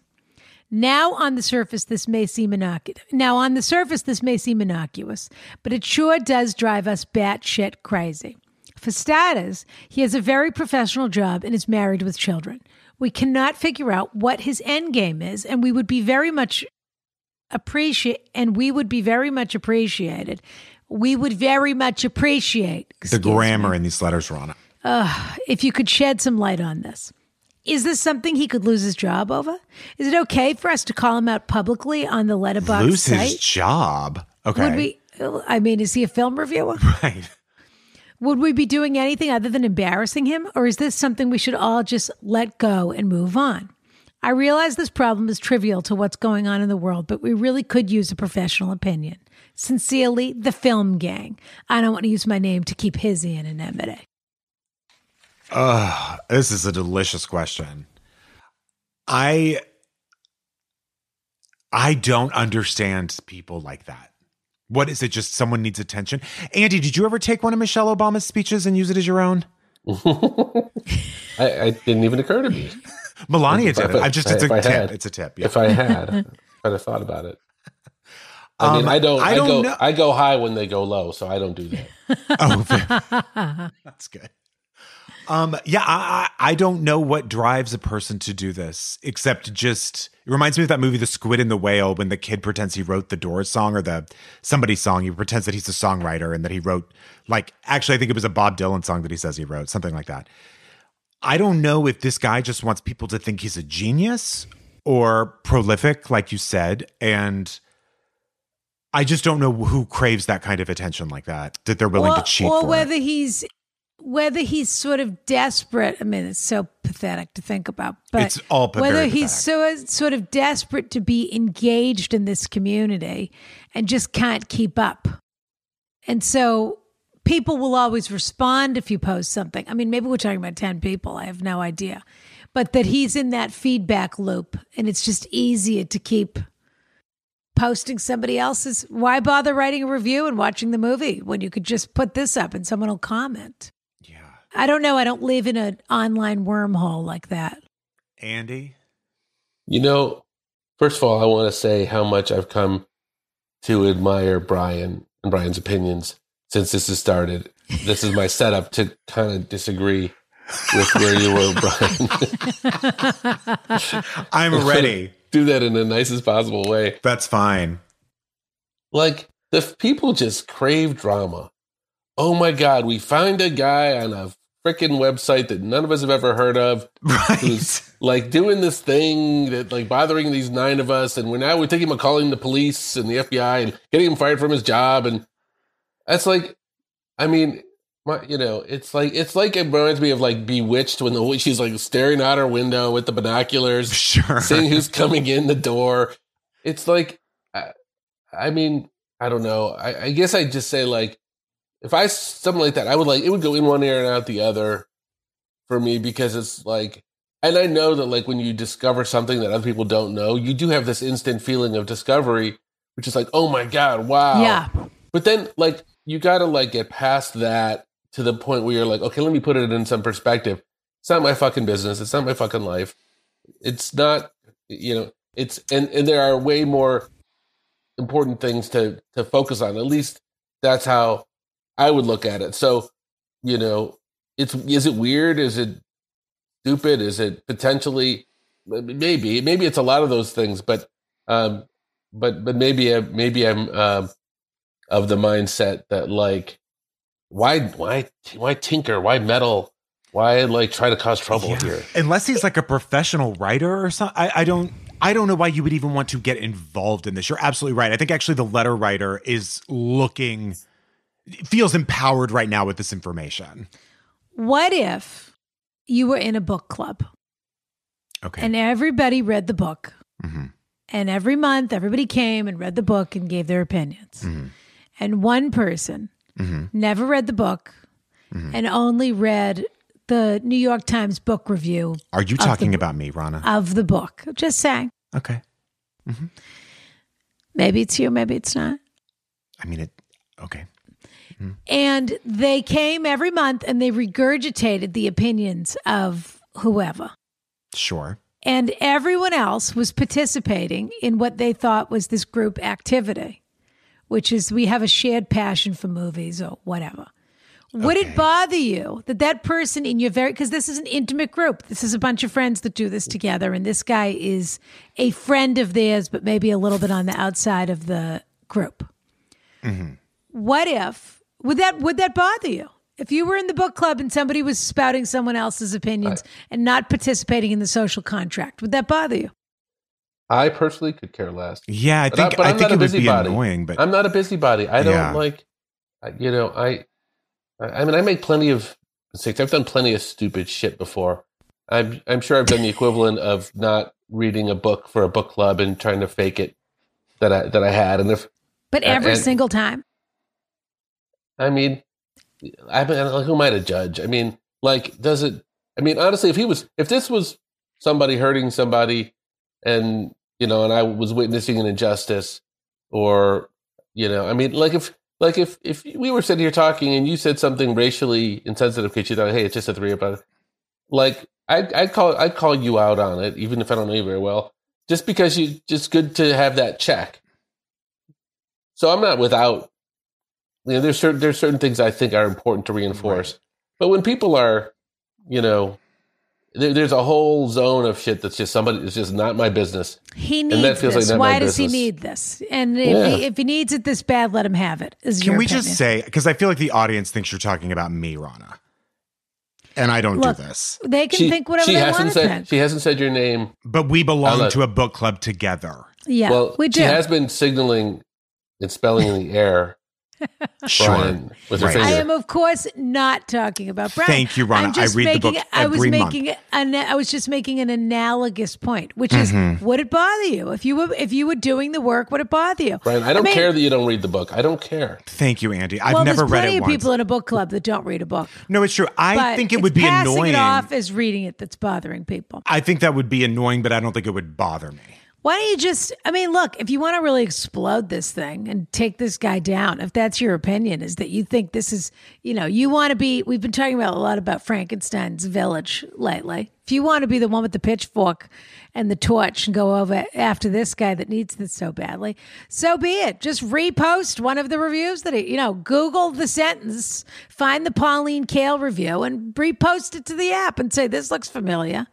Now on the surface, this may seem innocuous. Now on the surface, this may seem innocuous, but it sure does drive us batshit crazy. For starters, he has a very professional job and is married with children. We cannot figure out what his end game is, and we would be very much appreciate and we would be very much appreciated. We would very much appreciate The excuse me, grammar in these letters on it. if you could shed some light on this. Is this something he could lose his job over? Is it okay for us to call him out publicly on the Letterboxd Lose site? his job. Okay. Would we? I mean, is he a film reviewer? <laughs> Right. Would we be doing anything other than embarrassing him, or is this something we should all just let go and move on? I realize this problem is trivial to what's going on in the world, but we really could use a professional opinion. Sincerely, the film gang. I don't want to use my name to keep his anonymity. Ugh, this is a delicious question. I I don't understand people like that. What is it? Just someone needs attention. Andy, did you ever take one of Michelle Obama's speeches and use it as your own? <laughs> I, I didn't even occur to me. Melania did I- I'm just it's a I tip. had- It's a tip. Yeah. If I had, <laughs> I'd have thought about it. I mean, Um, I don't. I I, don't go. know- I go high when they go low, so I don't do that. <laughs> oh, that's good. Um, yeah, I, I I don't know what drives a person to do this, except just it reminds me of that movie, The Squid and the Whale, when the kid pretends he wrote the Doors song or the somebody's song. He pretends that he's a songwriter and that he wrote like actually I think it was a Bob Dylan song that he says he wrote, something like that. I don't know if this guy just wants people to think he's a genius or prolific, like you said, and I just don't know who craves that kind of attention like that that they're willing or, to cheat or for. it. whether he's whether he's sort of desperate. I mean, it's so pathetic to think about, but It's all whether he's so sort of desperate to be engaged in this community and just can't keep up, and so people will always respond if you post something. I mean, maybe we're talking about ten people. I have no idea, but that he's in that feedback loop, and it's just easier to keep posting somebody else's. Why bother writing a review and watching the movie when you could just put this up and someone will comment? Yeah. I don't know. I don't live in an online wormhole like that. Andy? You know, first of all, I want to say how much I've come to admire Brian and Brian's opinions since this has started. This is my setup to kind of disagree with where you were, <laughs> Brian. <laughs> I'm ready. <laughs> Do that in the nicest possible way. That's fine. Like the people just crave drama. Oh my god, we find a guy on a freaking website that none of us have ever heard of Right. who's like doing this thing that like bothering these nine of us and we're now we're thinking about calling the police and the FBI and getting him fired from his job and that's like I mean my, you know it's like it's like it reminds me of like bewitched when the she's like staring out her window with the binoculars <laughs> Sure. seeing who's coming in the door. It's like, I, I mean, I don't know. I, I guess I'd just say like, if I something like that, I would like it would go in one ear and out the other for me because it's like, and I know that like when you discover something that other people don't know, you do have this instant feeling of discovery, which is like, oh my god, wow, Yeah. But then like you got to like get past that to the point where you're like, okay, let me put it in some perspective. It's not my fucking business. It's not my fucking life. It's not, you know, it's and and there are way more important things to to focus on. At least that's how I would look at it. So, you know, it's is it weird? Is it stupid? Is it potentially maybe maybe it's a lot of those things, but um, but but maybe I, maybe I'm um, of the mindset that like why why why tinker why meddle why like try to cause trouble Yeah. here Unless he's like a professional writer or something. I, I don't I don't know why you would even want to get involved in this. You're absolutely right. I think actually the letter writer is looking feels empowered right now with this information. What if you were in a book club Okay. and everybody read the book? Mhm. And every month, everybody came and read the book and gave their opinions. Mm-hmm. And one person never read the book Mm-hmm. and only read the New York Times book review Are you of the talking about me, Rana? of the book. Just saying. okay. Maybe it's you, maybe it's not. I mean it okay. And they came every month and they regurgitated the opinions of whoever. Sure. And everyone else was participating in what they thought was this group activity, which is we have a shared passion for movies or whatever. Would Okay. it bother you that that person in your very, because this is an intimate group, this is a bunch of friends that do this together, and this guy is a friend of theirs, but maybe a little bit on the outside of the group. Mm-hmm. What if, would that, would that bother you? If you were in the book club and somebody was spouting someone else's opinions and not participating in the social contract, would that bother you? i personally could care less Yeah, I think but I I'm think not it a would be busybody. annoying, but i'm not a busybody i don't Yeah. like you know i i I mean i make plenty of mistakes i've done plenty of stupid shit before i'm i'm sure i've done the equivalent of not reading a book for a book club and trying to fake it that i that i had and if But every and- single time. I mean, I mean, who am I to judge? I mean, like, does it? I mean, honestly, if he was, if this was somebody hurting somebody, and you know, and I was witnessing an injustice, or you know, I mean, like if, like if, if we were sitting here talking and you said something racially insensitive, because you thought, hey, it's just a three about it, like I, I call, I call you out on it, even if I don't know you very well, just because you, just good to have that check. So I'm not without you know, there's certain there's certain things I think are important to reinforce. But when people are, you know, there, there's a whole zone of shit that's just somebody. It's just not my business. He that needs feels like this. not Why my does he need this? And if, Yeah. he, if he needs it this bad, let him have it. Is Can your we opinion. just say because I feel like the audience thinks you're talking about me, Rana, and I don't Look, do this. They can think whatever she they hasn't want. said then. she hasn't said your name. But we belong let- to a book club together. Yeah, well, we do. she has been signaling and spelling in the air. Sure. Brian, with her Right. finger. I am, of course, not talking about Brian. Thank you, Ron. I'm just I read the making, book I was every month. making an, I was just making an analogous point, which is, Mm-hmm. would it bother you if you were if you were doing the work? Would it bother you, Brian, I don't mean, care that you don't read the book. I don't care. Thank you, Andy. I've well, never there's read plenty it of once. people in a book club that don't read a book. no, it's true. I but think it would be passing annoying. it off as reading it that's bothering people. I think that would be annoying, but I don't think it would bother me. Why don't you just, I mean, look, if you want to really explode this thing and take this guy down, if that's your opinion, is that you think this is, you know, you want to be, we've been talking about a lot about Frankenstein's village lately. If you want to be the one with the pitchfork and the torch and go over after this guy that needs this so badly, so be it. Just repost one of the reviews that, he, you know, Google the sentence, find the Pauline Kael review and repost it to the app and say, this looks familiar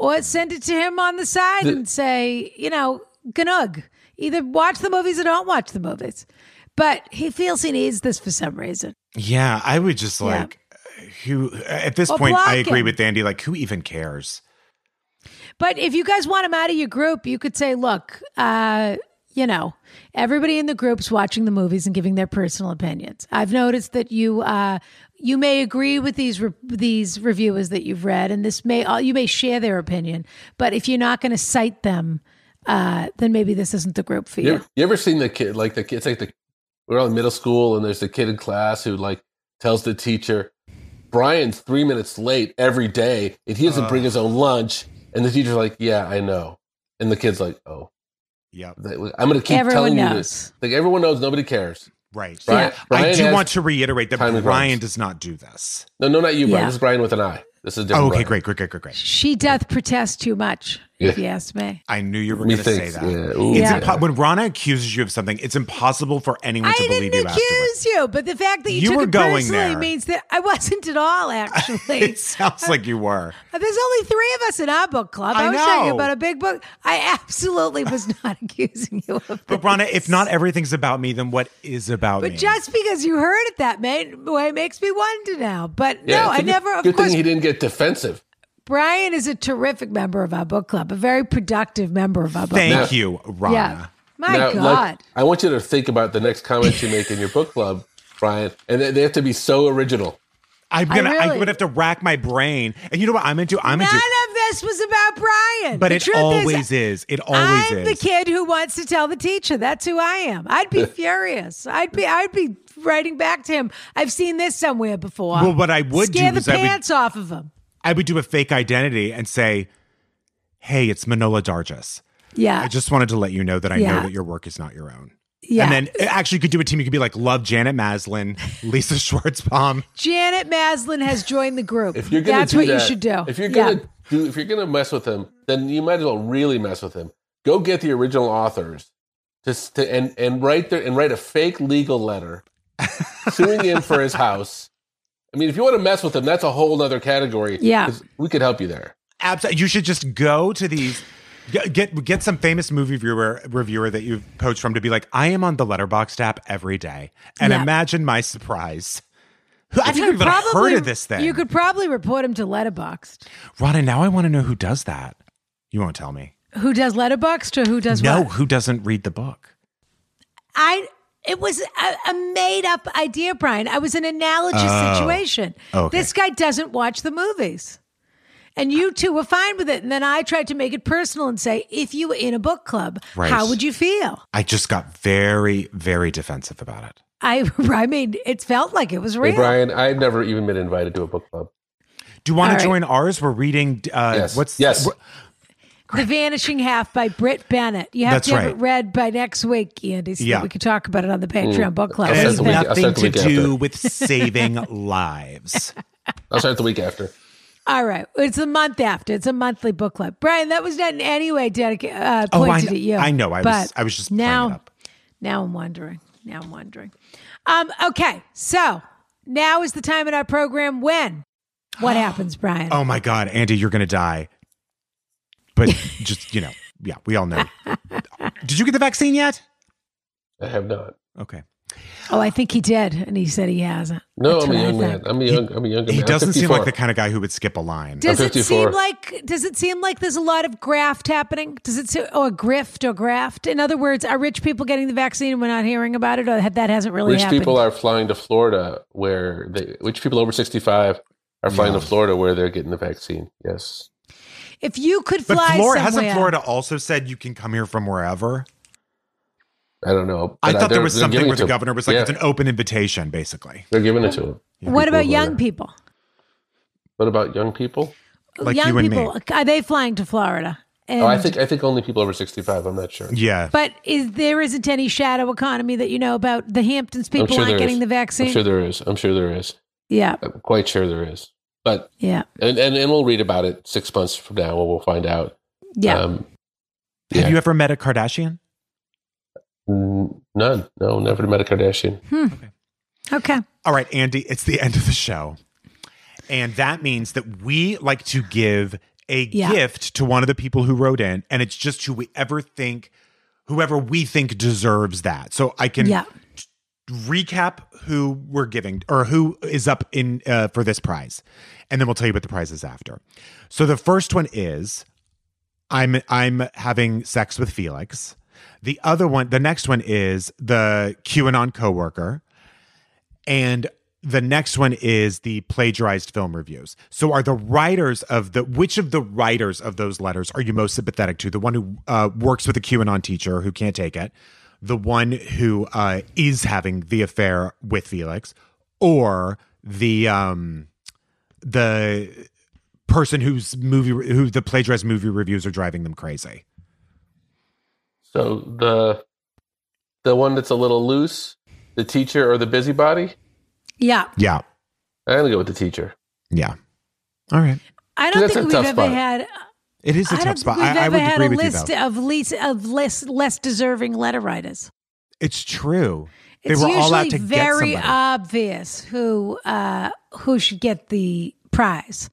or send it to him on the side and say, you know, Ganug, either watch the movies or don't watch the movies. But he feels he needs this for some reason. Yeah, I would just Yeah. like who at this Or point I agree him. with Andy. Like, who even cares? But if you guys want him out of your group, you could say, look, uh, you know, everybody in the group's watching the movies and giving their personal opinions. I've noticed that you uh, you may agree with these re- these reviewers that you've read, and this may uh, you may share their opinion. But if you're not going to cite them, uh, then maybe this isn't the group for You you. ever, you ever seen the kid like the kid? It's like the we're all in middle school and there's the kid in class who like tells the teacher, Brian's three minutes late every day and he doesn't bring his own lunch. And the teacher's like, Yeah, I know. And the kid's like, Oh, Yep. I'm going to keep Everyone telling you this. Like everyone knows, nobody cares. Right. Brian, I Brian do has- want to reiterate that Brian grumps. does not do this. No, no, not you, Brian. Yeah. This is Brian with an I. This is a different. Oh, okay, Brian. great, great, great, great, great. She doth protest too much, if you ask me. I knew you were going to say that. yeah. Ooh, It's Yeah. impo- when Rana accuses you of something, it's impossible for anyone I to believe didn't you afterwards. accuse you, but the fact that you, You took were it going personally there. means that I wasn't at all. <laughs> Actually, It sounds like you were. Uh, there's only three of us in our book club. I, I was telling you about a big book. I absolutely was <laughs> not accusing you of But Rana, if not everything's about me, then what is about But me? But just because you heard it that way makes me wonder now. But Yeah, no, it's I a good- never. Of Good course, thing he didn't get defensive. Brian is a terrific member of our book club, a very productive member of our book Thank club. Thank you, Rana. Yeah. My Now, God. like, I want you to think about the next comments you make in your book club, Brian, and they they have to be so original. I'm gonna. I, really- would have to rack my brain. And you know what I'm into? I'm None into. of this was about Brian. But The it truth always is. It always is. I'm the kid who wants to tell the teacher. That's who I am. I'd be <laughs> furious. I'd be. I'd be writing back to him. I've seen this somewhere before. Well, what I would scare do the is I would- pants off of him. I would do a fake identity and say, "Hey, it's Manohla Dargis. Yeah, I just wanted to let you know that I Yeah. know that your work is not your own." yeah. And then uh, actually, you could do a team. You could be like, "Love Janet Maslin, <laughs> Lisa Schwarzbaum." Janet Maslin has joined the group. If you're gonna that's what that, you should do. If you're Yeah. gonna do, if you're gonna mess with him, then you might as well really mess with him. Go get the original authors, just to and and write their and write a fake legal letter, suing him for his <laughs> house. I mean, if you want to mess with them, that's a whole other category. Yeah, we could help you there. Absolutely, you should just go to these. Get, get get some famous movie viewer reviewer that you've poached from to be like, I am on the Letterboxd app every day, and Yeah. imagine my surprise. I've You never could even heard of this thing. You could probably report him to Letterboxd. Ronna, now I want to know who does that. You won't tell me. Who does Letterboxd or who does no, what? who doesn't read the book? I it was a, a made up idea, Brian. I was in an analogous Oh, situation. okay. This guy doesn't watch the movies. And you two were fine with it. And then I tried to make it personal and say, if you were in a book club, Right. how would you feel? I just got very, very defensive about it. I <laughs> I mean, it felt like it was real. Hey, Brian, I've never even been invited to a book club. Do you want All to right. join ours? We're reading. Uh, Yes. What's Yes. What- the Vanishing Half by Brit Bennett. You have That's to have right. it read by next week, Andy, so Yeah. that we could talk about it on the Patreon book club. I'll What do start you the think? week- I'll nothing to do after. with saving <laughs> lives. I'll start the week after. All right. It's a month after. It's a monthly book club. Brian, that was not in any way dedicated uh, Oh, I pointed know- at you. I know. I was- I was just playing now. it up. Now I'm wondering. Now I'm wondering. Um. Okay. So now is the time in our program when what <gasps> happens, Brian? Oh my God, Andy, you're gonna die. But just you know, yeah, we all know. Did you get the vaccine yet? I have not. Okay. Oh, I think he did, and he said he hasn't. No, That's I'm a young man. I'm a young. I'm a younger He man. I'm doesn't seem like the kind of guy who would skip a line. Does it 54. seem like? Does it seem like there's a lot of graft happening? Does it se- or oh, grift or graft? In other words, are rich people getting the vaccine and we're not hearing about it, or that hasn't really Rich happened? people are flying to Florida, where they. Rich people over 65 are flying to Florida, where they're getting the vaccine. Yes. If you could But fly Florida somewhere, hasn't Florida also said you can come here from wherever? I don't know. I but, uh, thought there was something where the governor was like, yeah, it's an open invitation, basically. They're giving it to them. What about young there. people? What about young people? Like young you and me. people are they flying to Florida? And, Oh, I think I think only people over 65. I'm not sure. Yeah. But is there isn't any shadow economy that you know about? The Hamptons people sure aren't getting is. the vaccine. I'm sure there is. I'm sure there is. yeah, I'm quite sure there is. But yeah, and, and and we'll read about it six months from now when we'll find out. yeah. Um, Have you ever met a Kardashian? None. No, never met a Kardashian. okay. All right, Andy, it's the end of the show. And that means that we like to give a Yeah. gift to one of the people who wrote in, and it's just who we ever think, whoever we think deserves that. So I can Yeah. Recap who we're giving or who is up in uh, for this prize, and then we'll tell you what the prize is after. So the first one is I'm I'm having sex with Felix. The other one, the next one is the QAnon coworker, and the next one is the plagiarized film reviews. So are the writers of the which of the writers of those letters are you most sympathetic to? The one who uh, works with a QAnon teacher who can't take it, the one who uh, is having the affair with Felix, or the um the person whose movie who the plagiarized movie reviews are driving them crazy. So the the one that's a little loose, the teacher or the busybody. Yeah. Yeah. I'm gonna go with the teacher. Yeah. All right. I don't think we've ever spot. had. It is a I tough spot. we've I, I ever would had agree a with list of least of less less deserving letter writers. It's true. They It's were usually all out to very obvious who uh, who should get the prize.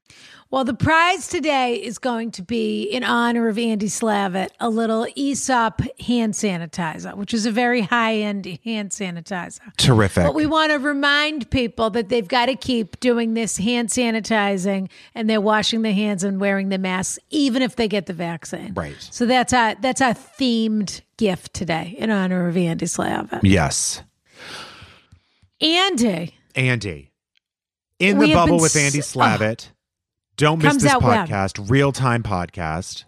Well, the prize today is going to be in honor of Andy Slavitt, a little Aesop hand sanitizer, which is a very high end hand sanitizer. Terrific. But we want to remind people that they've got to keep doing this hand sanitizing and they're washing their hands and wearing the masks, even if they get the vaccine. Right. So that's our that's our themed gift today in honor of Andy Slavitt. yes. Andy, Andy. In We the bubble with Andy Slavitt. Oh. Don't miss this out when? podcast. Real time podcast.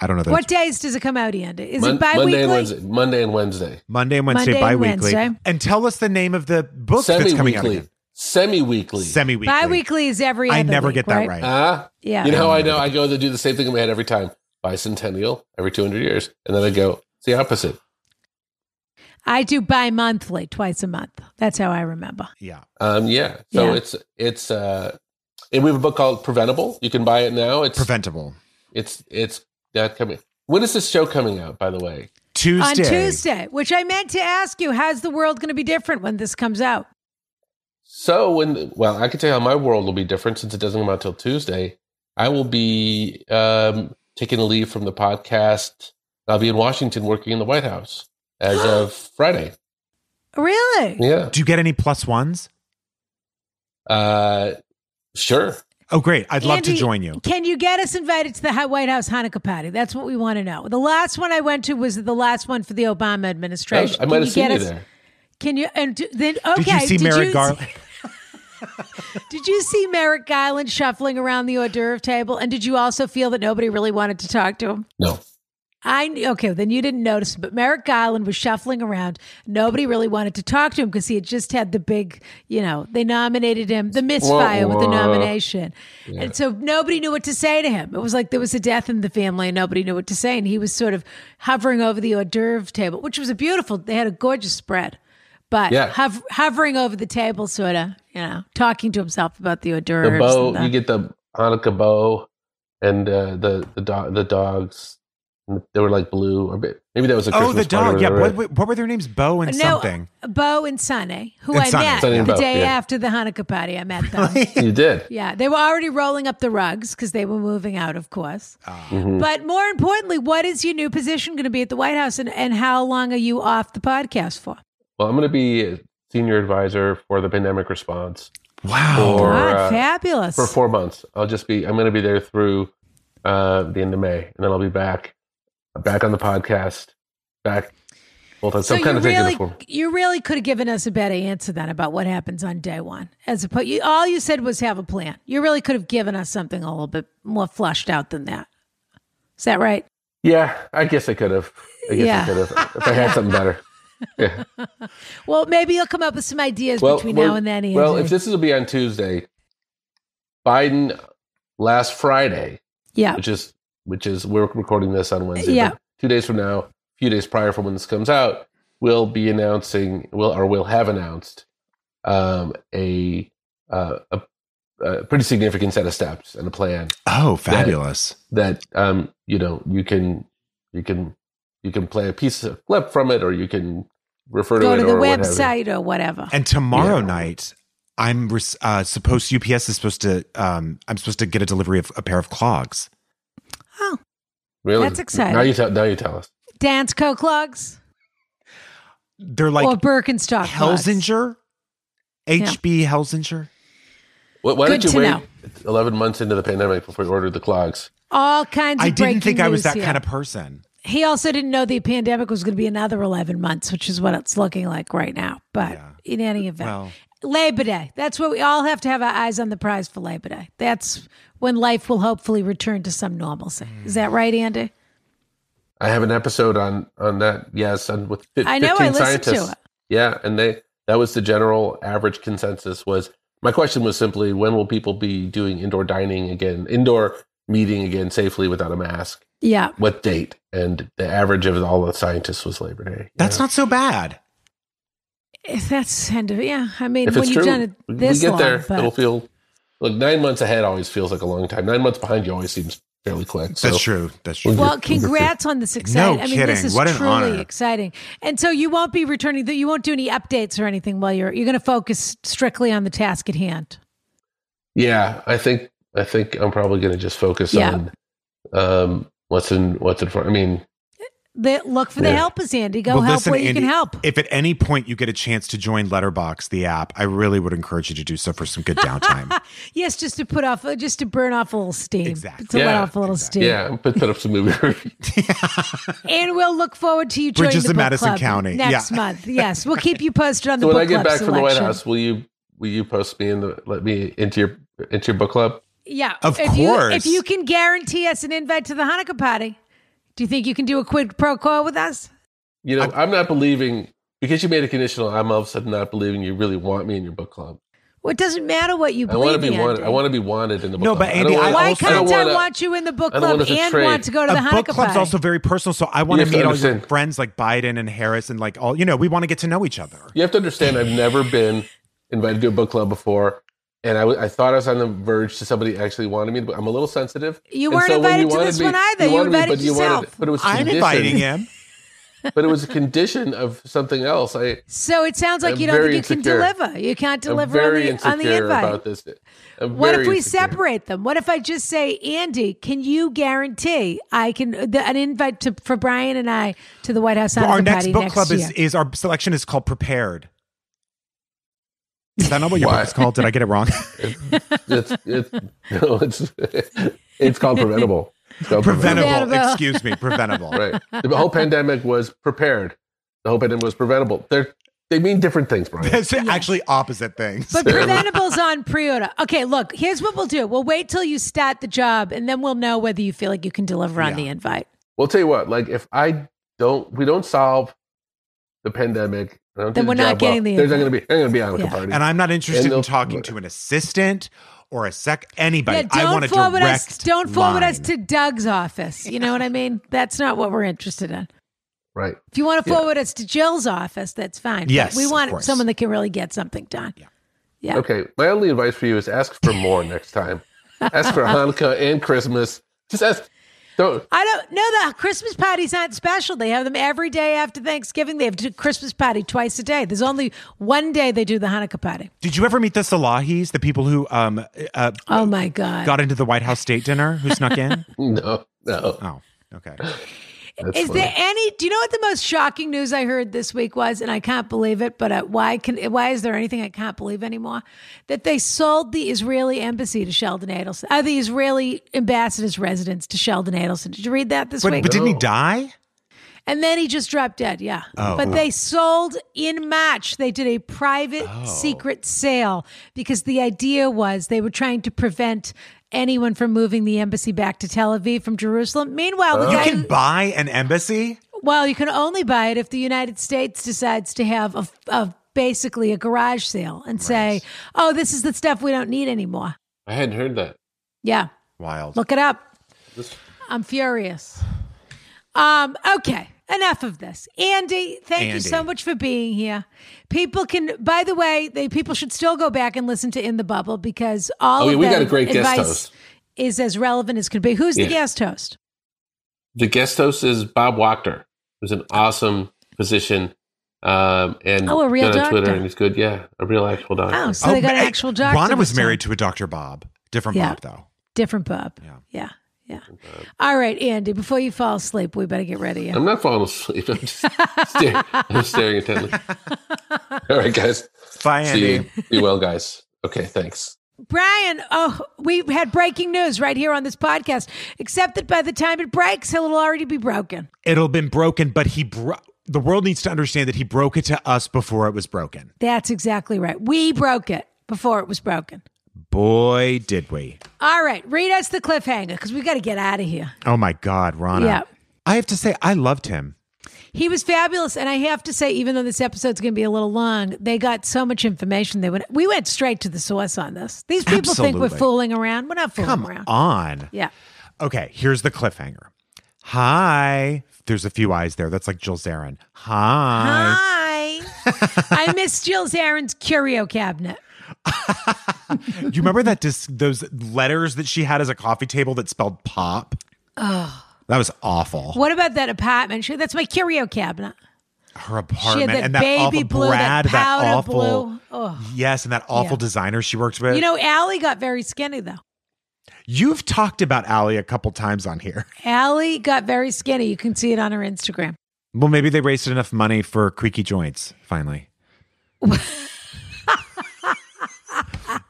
I don't know. what days does it come out, Andy? Is Mon- it bi Monday and? Wednesday. Monday and Wednesday. Monday and Wednesday, Monday bi and. Wednesday. And tell us the name of the book that's coming out Semi-weekly. again. Semi-weekly. Semi weekly. Bi weekly is every I never week, get that right. Ah, Yeah. You know how I know? I go to do the same thing in my head every time. Bicentennial every 200 years. And then I go, it's the opposite. I do bi monthly, twice a month. That's how I remember. yeah. Um, yeah. So Yeah. it's, it's, uh, and we have a book called Preventable. You can buy it now. It's, Preventable. it's, it's that coming. When is this show coming out, by the way? Tuesday. On Tuesday, which I meant to ask you, how's the world going to be different when this comes out? So when, well, I can tell you how my world will be different since it doesn't come out till Tuesday. I will be um, taking a leave from the podcast. I'll be in Washington working in the White House as <gasps> of Friday. Really? Yeah. Do you get any plus ones? Uh, sure. Oh, great. I'd love to join you. Can you get us invited to the White House Hanukkah party? That's what we want to know. The last one I went to was the last one for the Obama administration. I might Can have seen get you us- there. Can you? And do- then okay. Did you see Merrick you- Garland? <laughs> Did you see Merrick Garland shuffling around the hors d'oeuvre table? And did you also feel that nobody really wanted to talk to him? No. I okay, then you didn't notice, but Merrick Garland was shuffling around. Nobody really wanted to talk to him because he had just had the big, you know, they nominated him, the misfire with the nomination, and so nobody knew what to say to him. It was like there was a death in the family, and nobody knew what to say, and he was sort of hovering over the hors d'oeuvre table, which was a beautiful. They had a gorgeous spread, but Yeah. hov- hovering over the table, sort of, you know, talking to himself about the hors The bow, the- you get the Hanukkah bow and uh, the the dog the dogs. They were like blue, or maybe that was a Christmas Oh, the dog. Yeah. or What, what were their names? Bo and no, something. Bo and Sunny, who And I Sunny. met Sunny and the Bo, day yeah. after the Hanukkah party. I met them. You did. yeah, they were already rolling up the rugs because they were moving out, of course. Ah. Mhm. But more importantly, what is your new position going to be at the White House, and, and how long are you off the podcast for? Well, I'm going to be senior advisor for the pandemic response Wow. Or, God, uh, fabulous! for four months. I'll just be. I'm going to be there through uh, the end of May, and then I'll be back, back on the podcast, back full time. So, so I'm kind you of taking really, the you really could have given us a better answer then about what happens on day one, as opposed. You, all you said was have a plan. You really could have given us something a little bit more flushed out than that. Is that right? Yeah, I guess I could have. I guess Yeah. I could have if I had something better. Yeah. <laughs> Well, maybe you'll come up with some ideas Well, between well, now and then. Andy. well, if this will be on Tuesday, Biden last Friday, yeah, which is which is we're recording this on Wednesday. Yeah. two days from now, a few days prior from when this comes out, we'll be announcing, will or will have announced um, a, uh, a a pretty significant set of steps and a plan Oh, fabulous. that um, you know you can you can you can play a piece of clip from it, or you can refer to go it to the or what have you. website or whatever. And tomorrow Yeah. night, I'm res- uh, supposed. UPS is supposed to. Um, I'm supposed to get a delivery of a pair of clogs. Oh, Really, That's exciting. Now you tell. Now you tell us. Dansko clogs They're like or Birkenstock clogs. Helsinger, HB Helsinger. Why, why Good did to you wait know. eleven months into the pandemic before you ordered the clogs? All kinds of I didn't think I was that here. kind of person. He also didn't know the pandemic was going to be another 11 months, which is what it's looking like right now. But Yeah. in any event, Well, Labor Day. That's what we all have to have our eyes on the prize for Labor Day. That's when life will hopefully return to some normalcy. Is that right, Andy? I have an episode on on that. Yes, on with fif- I know, I 15 listened to scientists. it. Yeah, and they that was the general average consensus. Was my question was simply when will people be doing indoor dining again, indoor meeting again safely without a mask? Yeah. What date? And the average of all the scientists was Labor Day. that's Yeah. not so bad. If that's kind of, yeah. I mean, if when you've true. done it we- this we get long, there. but- It'll feel look nine months ahead always feels like a long time. Nine months behind you always seems fairly quick. So That's true. That's true. Well, congrats on this exciting. No I mean, this is What an truly honor. exciting. And so you won't be returning. The, you won't do any updates or anything while you're. You're going to focus strictly on the task at hand. Yeah, I think I think I'm probably going to just focus Yeah. on um, what's in what's in front. I mean, The, look for the Yeah. helpers, Andy. Go Well, help listen, where you Andy, can help. If at any point you get a chance to join Letterboxd, the app, I really would encourage you to do so for some good downtime. <laughs> Yes, just to put off, uh, just to burn off a little steam. Exactly. To let off a little steam. yeah, I'm put, put up some movie reviews. <laughs> <laughs> And we'll look forward to you joining Bridges the book Madison club County. next Yeah. month. Yes, we'll keep you posted on the So when book I get club back from the White. House, will you will you post me in the let me into your into your book club? Yeah, Of if You, course. if you can guarantee us an invite to the Hanukkah party, do you think you can do a quid pro quo with us? You know, I'm not believing because you made a conditional. I'm all of a sudden not believing you really want me in your book club. Well, it doesn't matter what you I want to be wanted. Andy. I want to be wanted in the book No, club. No, but I don't Andy, wanna- I Why also- I don't can't I, wanna- want you in the book club want and trade. want to go to the a Hanukkah book club's party? also very personal, so I want to have to meet all your friends like Biden and Harris and like all you know. We want to get to know each other. You have to understand. I've never been invited to a book club before, and I, w- I thought I was on the verge to somebody actually wanted me. But I'm a little sensitive. You weren't so when invited to this me- one either. You wanted me, invited but you yourself. wanted, but it was I'm conditioned- inviting him. <laughs> but it was a condition of something else. I so it sounds like I'm you don't think very you can deliver. You can't I'm deliver on the, on the invite. about this. I'm What if we insecure. separate them? What if I just say, Andy, can you guarantee I can the, an invite to for Brian and I to the White House Hanukkah our next party book next club year? is is our selection is called Prepared. Is that not what your Why? book is called? Did I get it wrong? <laughs> It's, it's, no, it's, it's called preventable. It's called preventable. Preventable. Excuse me, preventable. Right. The whole pandemic was prepared. The whole pandemic was preventable. They're, they mean different things, Brian. That's actually opposite things. But preventable's on pre-order. Okay, look, here's what we'll do. We'll wait till you start the job, and then we'll know whether you feel like you can deliver on Yeah. the invite. Well, tell you what, like if I don't, we don't solve the pandemic, I Then we're the not getting well, the There's not going to be, I'm going to be a Yeah. party. and I'm not interested in talking to an assistant or a sec anybody. Yeah, I don't want a forward direct us. Don't forward us to Doug's office. You know what I mean? That's not what we're interested in. right. If you want to Yeah. forward us to Jill's office, that's fine. But Yes, we want course. someone that can really get something done. Yeah. Yeah. Okay. My only advice for you is ask for more next time. <laughs> Ask for Hanukkah and Christmas. Just ask. Don't. I don't know the Christmas parties aren't special. They have them every day after Thanksgiving. They have a Christmas party twice a day. There's only one day they do the Hanukkah party. Did you ever meet the Salahis, the people who um uh, Oh my God. got into the White House state dinner, who snuck in? <laughs> No. No. Oh, okay. That's Is funny. there any? Do you know what the most shocking news I heard this week was? And I can't believe it. But uh, why can? Why is there anything I can't believe anymore? That they sold the Israeli embassy to Sheldon Adelson. Uh, the Israeli ambassador's residence to Sheldon Adelson. Did you read that this But, week? but didn't he die? And then he just dropped dead. Yeah. Oh. But they sold in March. They did a private secret sale because the idea was they were trying to prevent anyone from moving the embassy back to Tel Aviv from Jerusalem. Meanwhile, the You guy. can buy an embassy. Well, you can only buy it if the United States decides to have a, a basically a garage sale and say, "Oh, this is the stuff we don't need anymore." I hadn't heard that. Yeah, Wild. look it up. I'm furious. Um, okay, enough of this. Andy, thank you so much for being here. People can, by the way, they people should still go back and listen to In the Bubble because all Oh, yeah, of we got that a great guest advice host. is as relevant as could be. Who's the guest host? The guest host is Bob Wachter, who's an awesome physician. Um, and Oh, a real good on Twitter, doctor. and he's good. Yeah, a real actual doctor. Oh, so they got an actual doctor. Ronna was this time. married to a Dr. Bob. Different Yeah. Bob, though. Different Bob. Yeah. Yeah. Yeah. All right, Andy, before you fall asleep, we better get ready. I'm not falling asleep. I'm just staring, I'm staring intently. <laughs> All right, guys. Bye, See Andy. you. Be well, guys. Okay, thanks. Brian, oh, we had breaking news right here on this podcast, except that by the time it breaks, it'll already be broken. It'll been broken, but he bro- the world needs to understand that he broke it to us before it was broken. That's exactly right. We broke it before it was broken. Boy, did we. All right, read us the cliffhanger because we got to get out of here. Oh my God, Ronna. Yeah. I have to say, I loved him. He was fabulous, and I have to say, even though this episode's going to be a little long, they got so much information. They went, we went straight to the source on this. These people think we're fooling around. We're not fooling Come around. on. Yeah. Okay, here's the cliffhanger. Hi. There's a few eyes there. That's like Jill Zarin. Hi. Hi. <laughs> I miss Jill Zarin's curio cabinet. <laughs> Do you remember that dis- those letters that she had as a coffee table that spelled pop? Oh. That was awful. What about that apartment? She, that's my curio cabinet. Her apartment that and that baby awful blue, Brad, that powder awful blue. Yes, and that awful Yeah. designer she worked with. You know, Allie got very skinny though. You've talked about Allie a couple times on here. <laughs> Allie got very skinny. You can see it on her Instagram. Well, maybe they raised enough money for creaky joints finally. <laughs>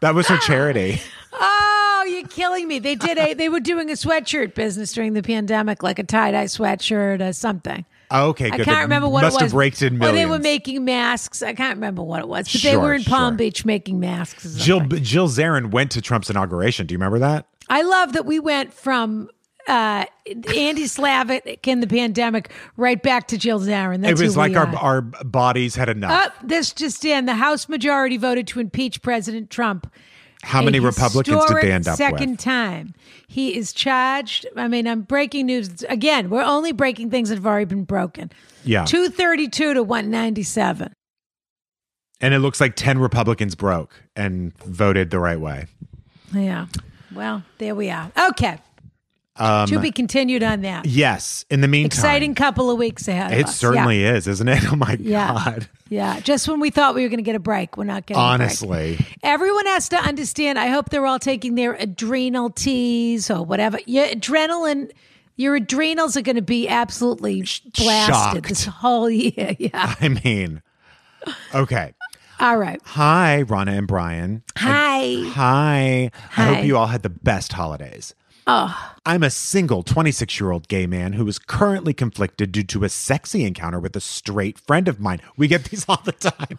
that was her charity. <laughs> Oh, you're killing me. They did a they were doing a sweatshirt business during the pandemic, like a tie-dye sweatshirt or something. Okay, I can't remember what must it was. have raked in Or millions. they were making masks. I can't remember what it was, but they were in Palm sure. Beach making masks. Jill. Jill Zarin went to Trump's inauguration. Do you remember that? I love that we went from uh, Andy Slavitt in the pandemic right back to Jill Zarin. That's it was like our our bodies had enough. Oh, this just in: the House majority voted to impeach President Trump. How many Republicans did they end up second with? time. He is charged. I mean, I'm breaking news again. We're only breaking things that have already been broken. Yeah. two thirty two to one ninety seven. And it looks like 10 Republicans broke and voted the right way. Yeah. Well, there we are. Okay. Um, to be continued on that. yes. In the meantime, Exciting couple of weeks ahead. of It certainly is, isn't it? <laughs> Oh my Yeah. God. Yeah. Just when we thought we were going to get a break, we're not getting a break. Honestly. Everyone has to understand. I hope they're all taking their adrenal teas or whatever. Your adrenaline, your adrenals are going to be absolutely blasted shocked. this whole year. <laughs> Yeah. I mean, okay. All right. Hi, Ronna and Brian. Hi. Hi. I hope you all had the best holidays. Oh, I'm a single 26 year old gay man who is currently conflicted due to a sexy encounter with a straight friend of mine. We get these <laughs> all the time.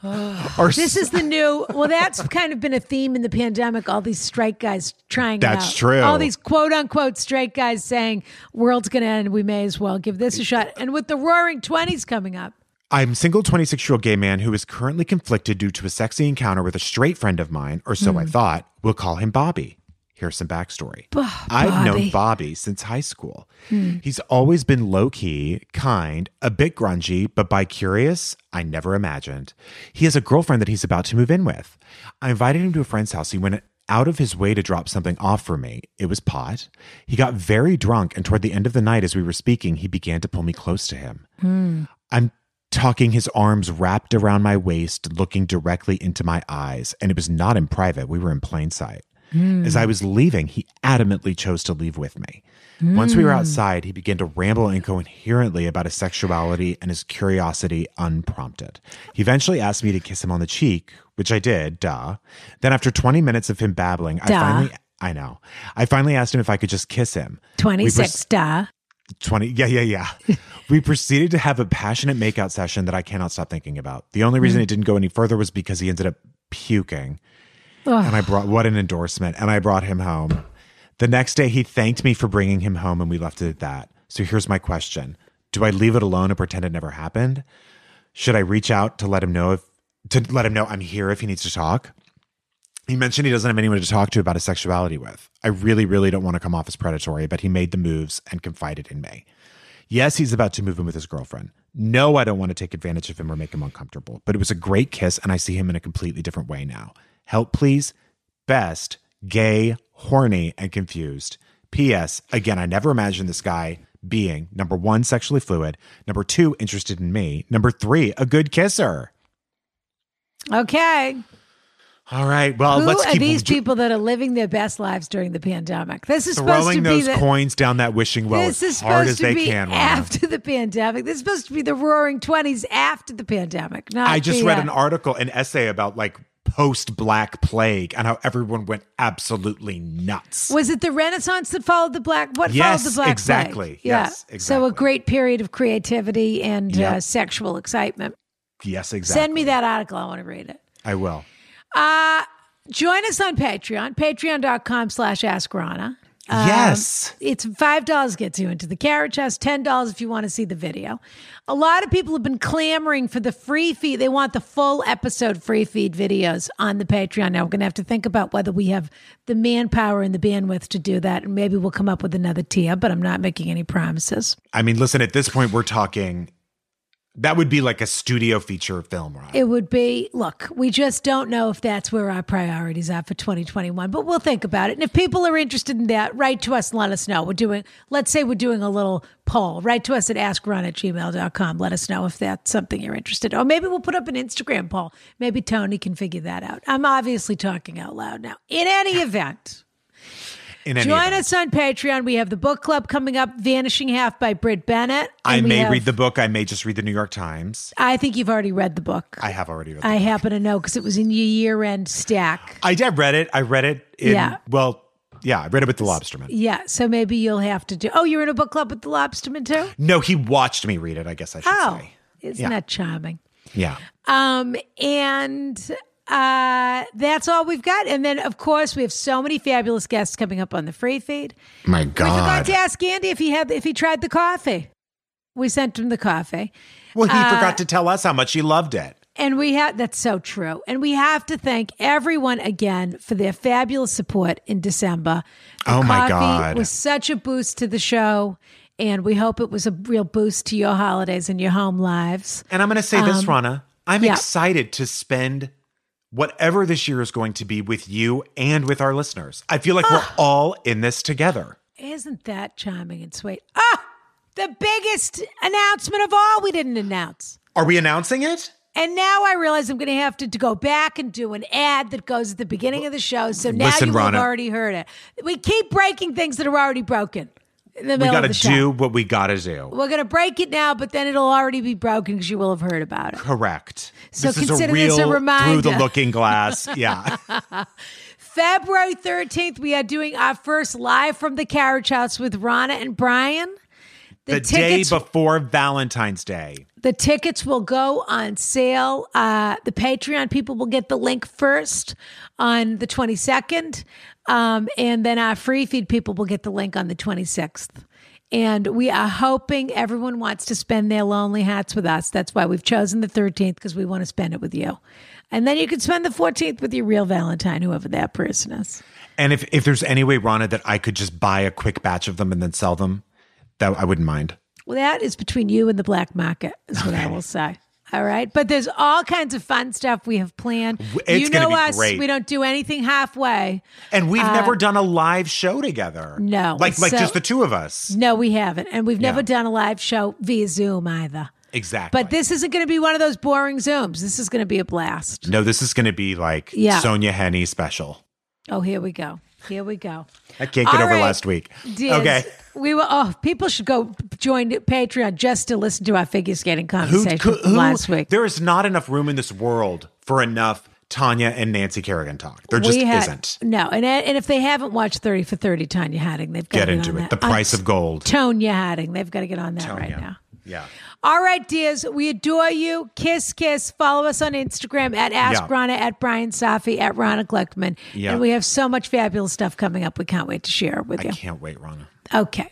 Or this is the new. Well, that's <laughs> kind of been a theme in the pandemic. All these straight guys trying. That's out. true. All these quote unquote straight guys saying, "World's going to end. We may as well give this a shot." And with the Roaring Twenties coming up, I'm a single 26 year old gay man who is currently conflicted due to a sexy encounter with a straight friend of mine, or so I hmm. thought. We'll call him Bobby. Here's some backstory. I've known Bobby. Since high school. Hmm. He's always been low key, kind, a bit grungy, but by curious, I never imagined. He has a girlfriend that he's about to move in with. I invited him to a friend's house. He went out of his way to drop something off for me. It was pot. He got very drunk, and toward the end of the night, as we were speaking, he began to pull me close to him. Hmm. I'm talking his arms wrapped around my waist, looking directly into my eyes. And it was not in private, we were in plain sight. As I was leaving, he adamantly chose to leave with me. Once we were hmm. outside, he began to ramble incoherently about his sexuality and his curiosity unprompted. He eventually asked me to kiss him on the cheek, which I did, duh. Then, after 20 minutes of him babbling, I finally, I know, I finally asked him if I could just kiss him. 26, We Duh. 20 yeah yeah yeah <laughs> we proceeded to have a passionate makeout session that i cannot stop thinking about the only reason hmm. it didn't go any further was because he ended up puking and i brought what an endorsement and i brought him home the next day he thanked me for bringing him home and we left it at that so here's my question do i leave it alone and pretend it never happened should i reach out to let him know if to let him know i'm here if he needs to talk he mentioned he doesn't have anyone to talk to about his sexuality with. I really, really don't want to come off as predatory, but he made the moves and confided in me. Yes, he's about to move in with his girlfriend. No, I don't want to take advantage of him or make him uncomfortable, but it was a great kiss, and I see him in a completely different way now. Help, please. Best, gay, horny, and confused. P.S. Again, I never imagined this guy being number one, sexually fluid, number two, interested in me, number three, a good kisser. Okay. All right. Well, Who let's are keep these people that are living their best lives during the pandemic? This is supposed to be those the, coins down that wishing well This is as hard as they can. Ronna. after the pandemic. This is supposed to be the Roaring Twenties after the pandemic. Not I just the, read uh, an article, an essay about like post Black Plague and how everyone went absolutely nuts. Was it the Renaissance that followed the Black? What Yes, followed the Black? exactly. Plague? Yeah. Yes, exactly. So a great period of creativity and uh, sexual excitement. yes, exactly. Send me that article. I want to read it. I will. Uh, join us on Patreon, patreon.com slash ask Ronna. Um, yes. It's five dollars gets you into the carriage chest, ten dollars if you want to see the video. A lot of people have been clamoring for the free feed. They want the full episode free feed videos on the Patreon. Now we're gonna have to think about whether we have the manpower and the bandwidth to do that, and maybe we'll come up with another tier, but I'm not making any promises. I mean, listen, at this point, we're talking That would be like a studio feature film, right? It would be, look, we just don't know if that's where our priorities are for 2021, but we'll think about it. And if people are interested in that, write to us and let us know. We're doing, let's say we're doing a little poll. Write to us at askron at gmail.com. Let us know if that's something you're interested in. Or maybe we'll put up an Instagram poll. Maybe Tony can figure that out. I'm obviously talking out loud now. In any event, In any join us on Patreon. We have the book club coming up, Vanishing Half by Brit Bennett. I may have- read the book. I may just read the New York Times. I think you've already read the book. I have already read the I book. happen to know because it was in your year end stack. I did read it. I read it in, Yeah. well, yeah, I read it with the Lobsterman. Yeah, so maybe you'll have to do. Oh, you're in a book club with the Lobsterman too. No, he watched me read it, I guess I should Oh, say. isn't Yeah. that charming? Yeah. Um, and uh, that's all we've got. And then, of course, we have so many fabulous guests coming up on the free feed. My God, We forgot to ask Andy if he had if he tried the coffee. We sent him the coffee. Well, he Uh, forgot to tell us how much he loved it. And we have that's so true. And we have to thank everyone again for their fabulous support in December. The Oh, my God. was such a boost to the show. And we hope it was a real boost to your holidays and your home lives. And I'm going to say this, Ronna. I'm Um, yeah. excited to spend whatever this year is going to be with you and with our listeners. I feel like we're Ah. all in this together. Isn't that charming and sweet? Ah, the biggest announcement of all we didn't announce. Are we announcing it? And now I realize I'm going to have to, to go back and do an ad that goes at the beginning of the show. So now Listen, you will have Ronna. already heard it. We keep breaking things that are already broken in the We middle got of to the show. do what we got to do. We're going to break it now, but then it'll already be broken because you will have heard about it. Correct. So this is a consider this a reminder. through the looking glass. <laughs> Yeah. <laughs> February 13th, we are doing our first live from the carriage house with Rana and Brian. the day before Valentine's Day. The tickets will go on sale. Uh, the Patreon people will get the link first on the 22nd. Um, and then our free feed people will get the link on the 26th. And we are hoping everyone wants to spend their lonely hats with us. That's why we've chosen the 13th because we want to spend it with you. And then you can spend the 14th with your real Valentine, whoever that person is. And if, if there's any way, Ronna, that I could just buy a quick batch of them and then sell them, that I wouldn't mind. Well, that is between you and the black market, is what I will say. All right. But there's all kinds of fun stuff we have planned. It's you know us. great. We don't do anything halfway. And we've never done a live show together. Uh, no, Like like so- just the two of us. No, we haven't. And we've never Yeah. done a live show via Zoom either. Exactly. But this isn't going to be one of those boring Zooms. This is going to be a blast. No, this is going to be like Yeah. Sonja Henie special. Oh, here we go. Here we go. I can't get All over right, last week. Diz, Okay. We will. Oh, people should go join Patreon just to listen to our figure skating conversation from who- last week. There is not enough room in this world for enough Tonya and Nancy Kerrigan talk. There just had, isn't. No, and and if they haven't watched Thirty for Thirty, Tonya Harding, they've got Get to get into it. that. The price of gold. Tonya Harding, they've got to get on that right now. Yeah. All right, dears, we adore you. Kiss, kiss. Follow us on Instagram at Ask Yeah. Ronna, at Brian Safi, at Ronna Glickman. Yeah. And we have so much fabulous stuff coming up. We can't wait to share it with I you. I can't wait, Ronna. Okay.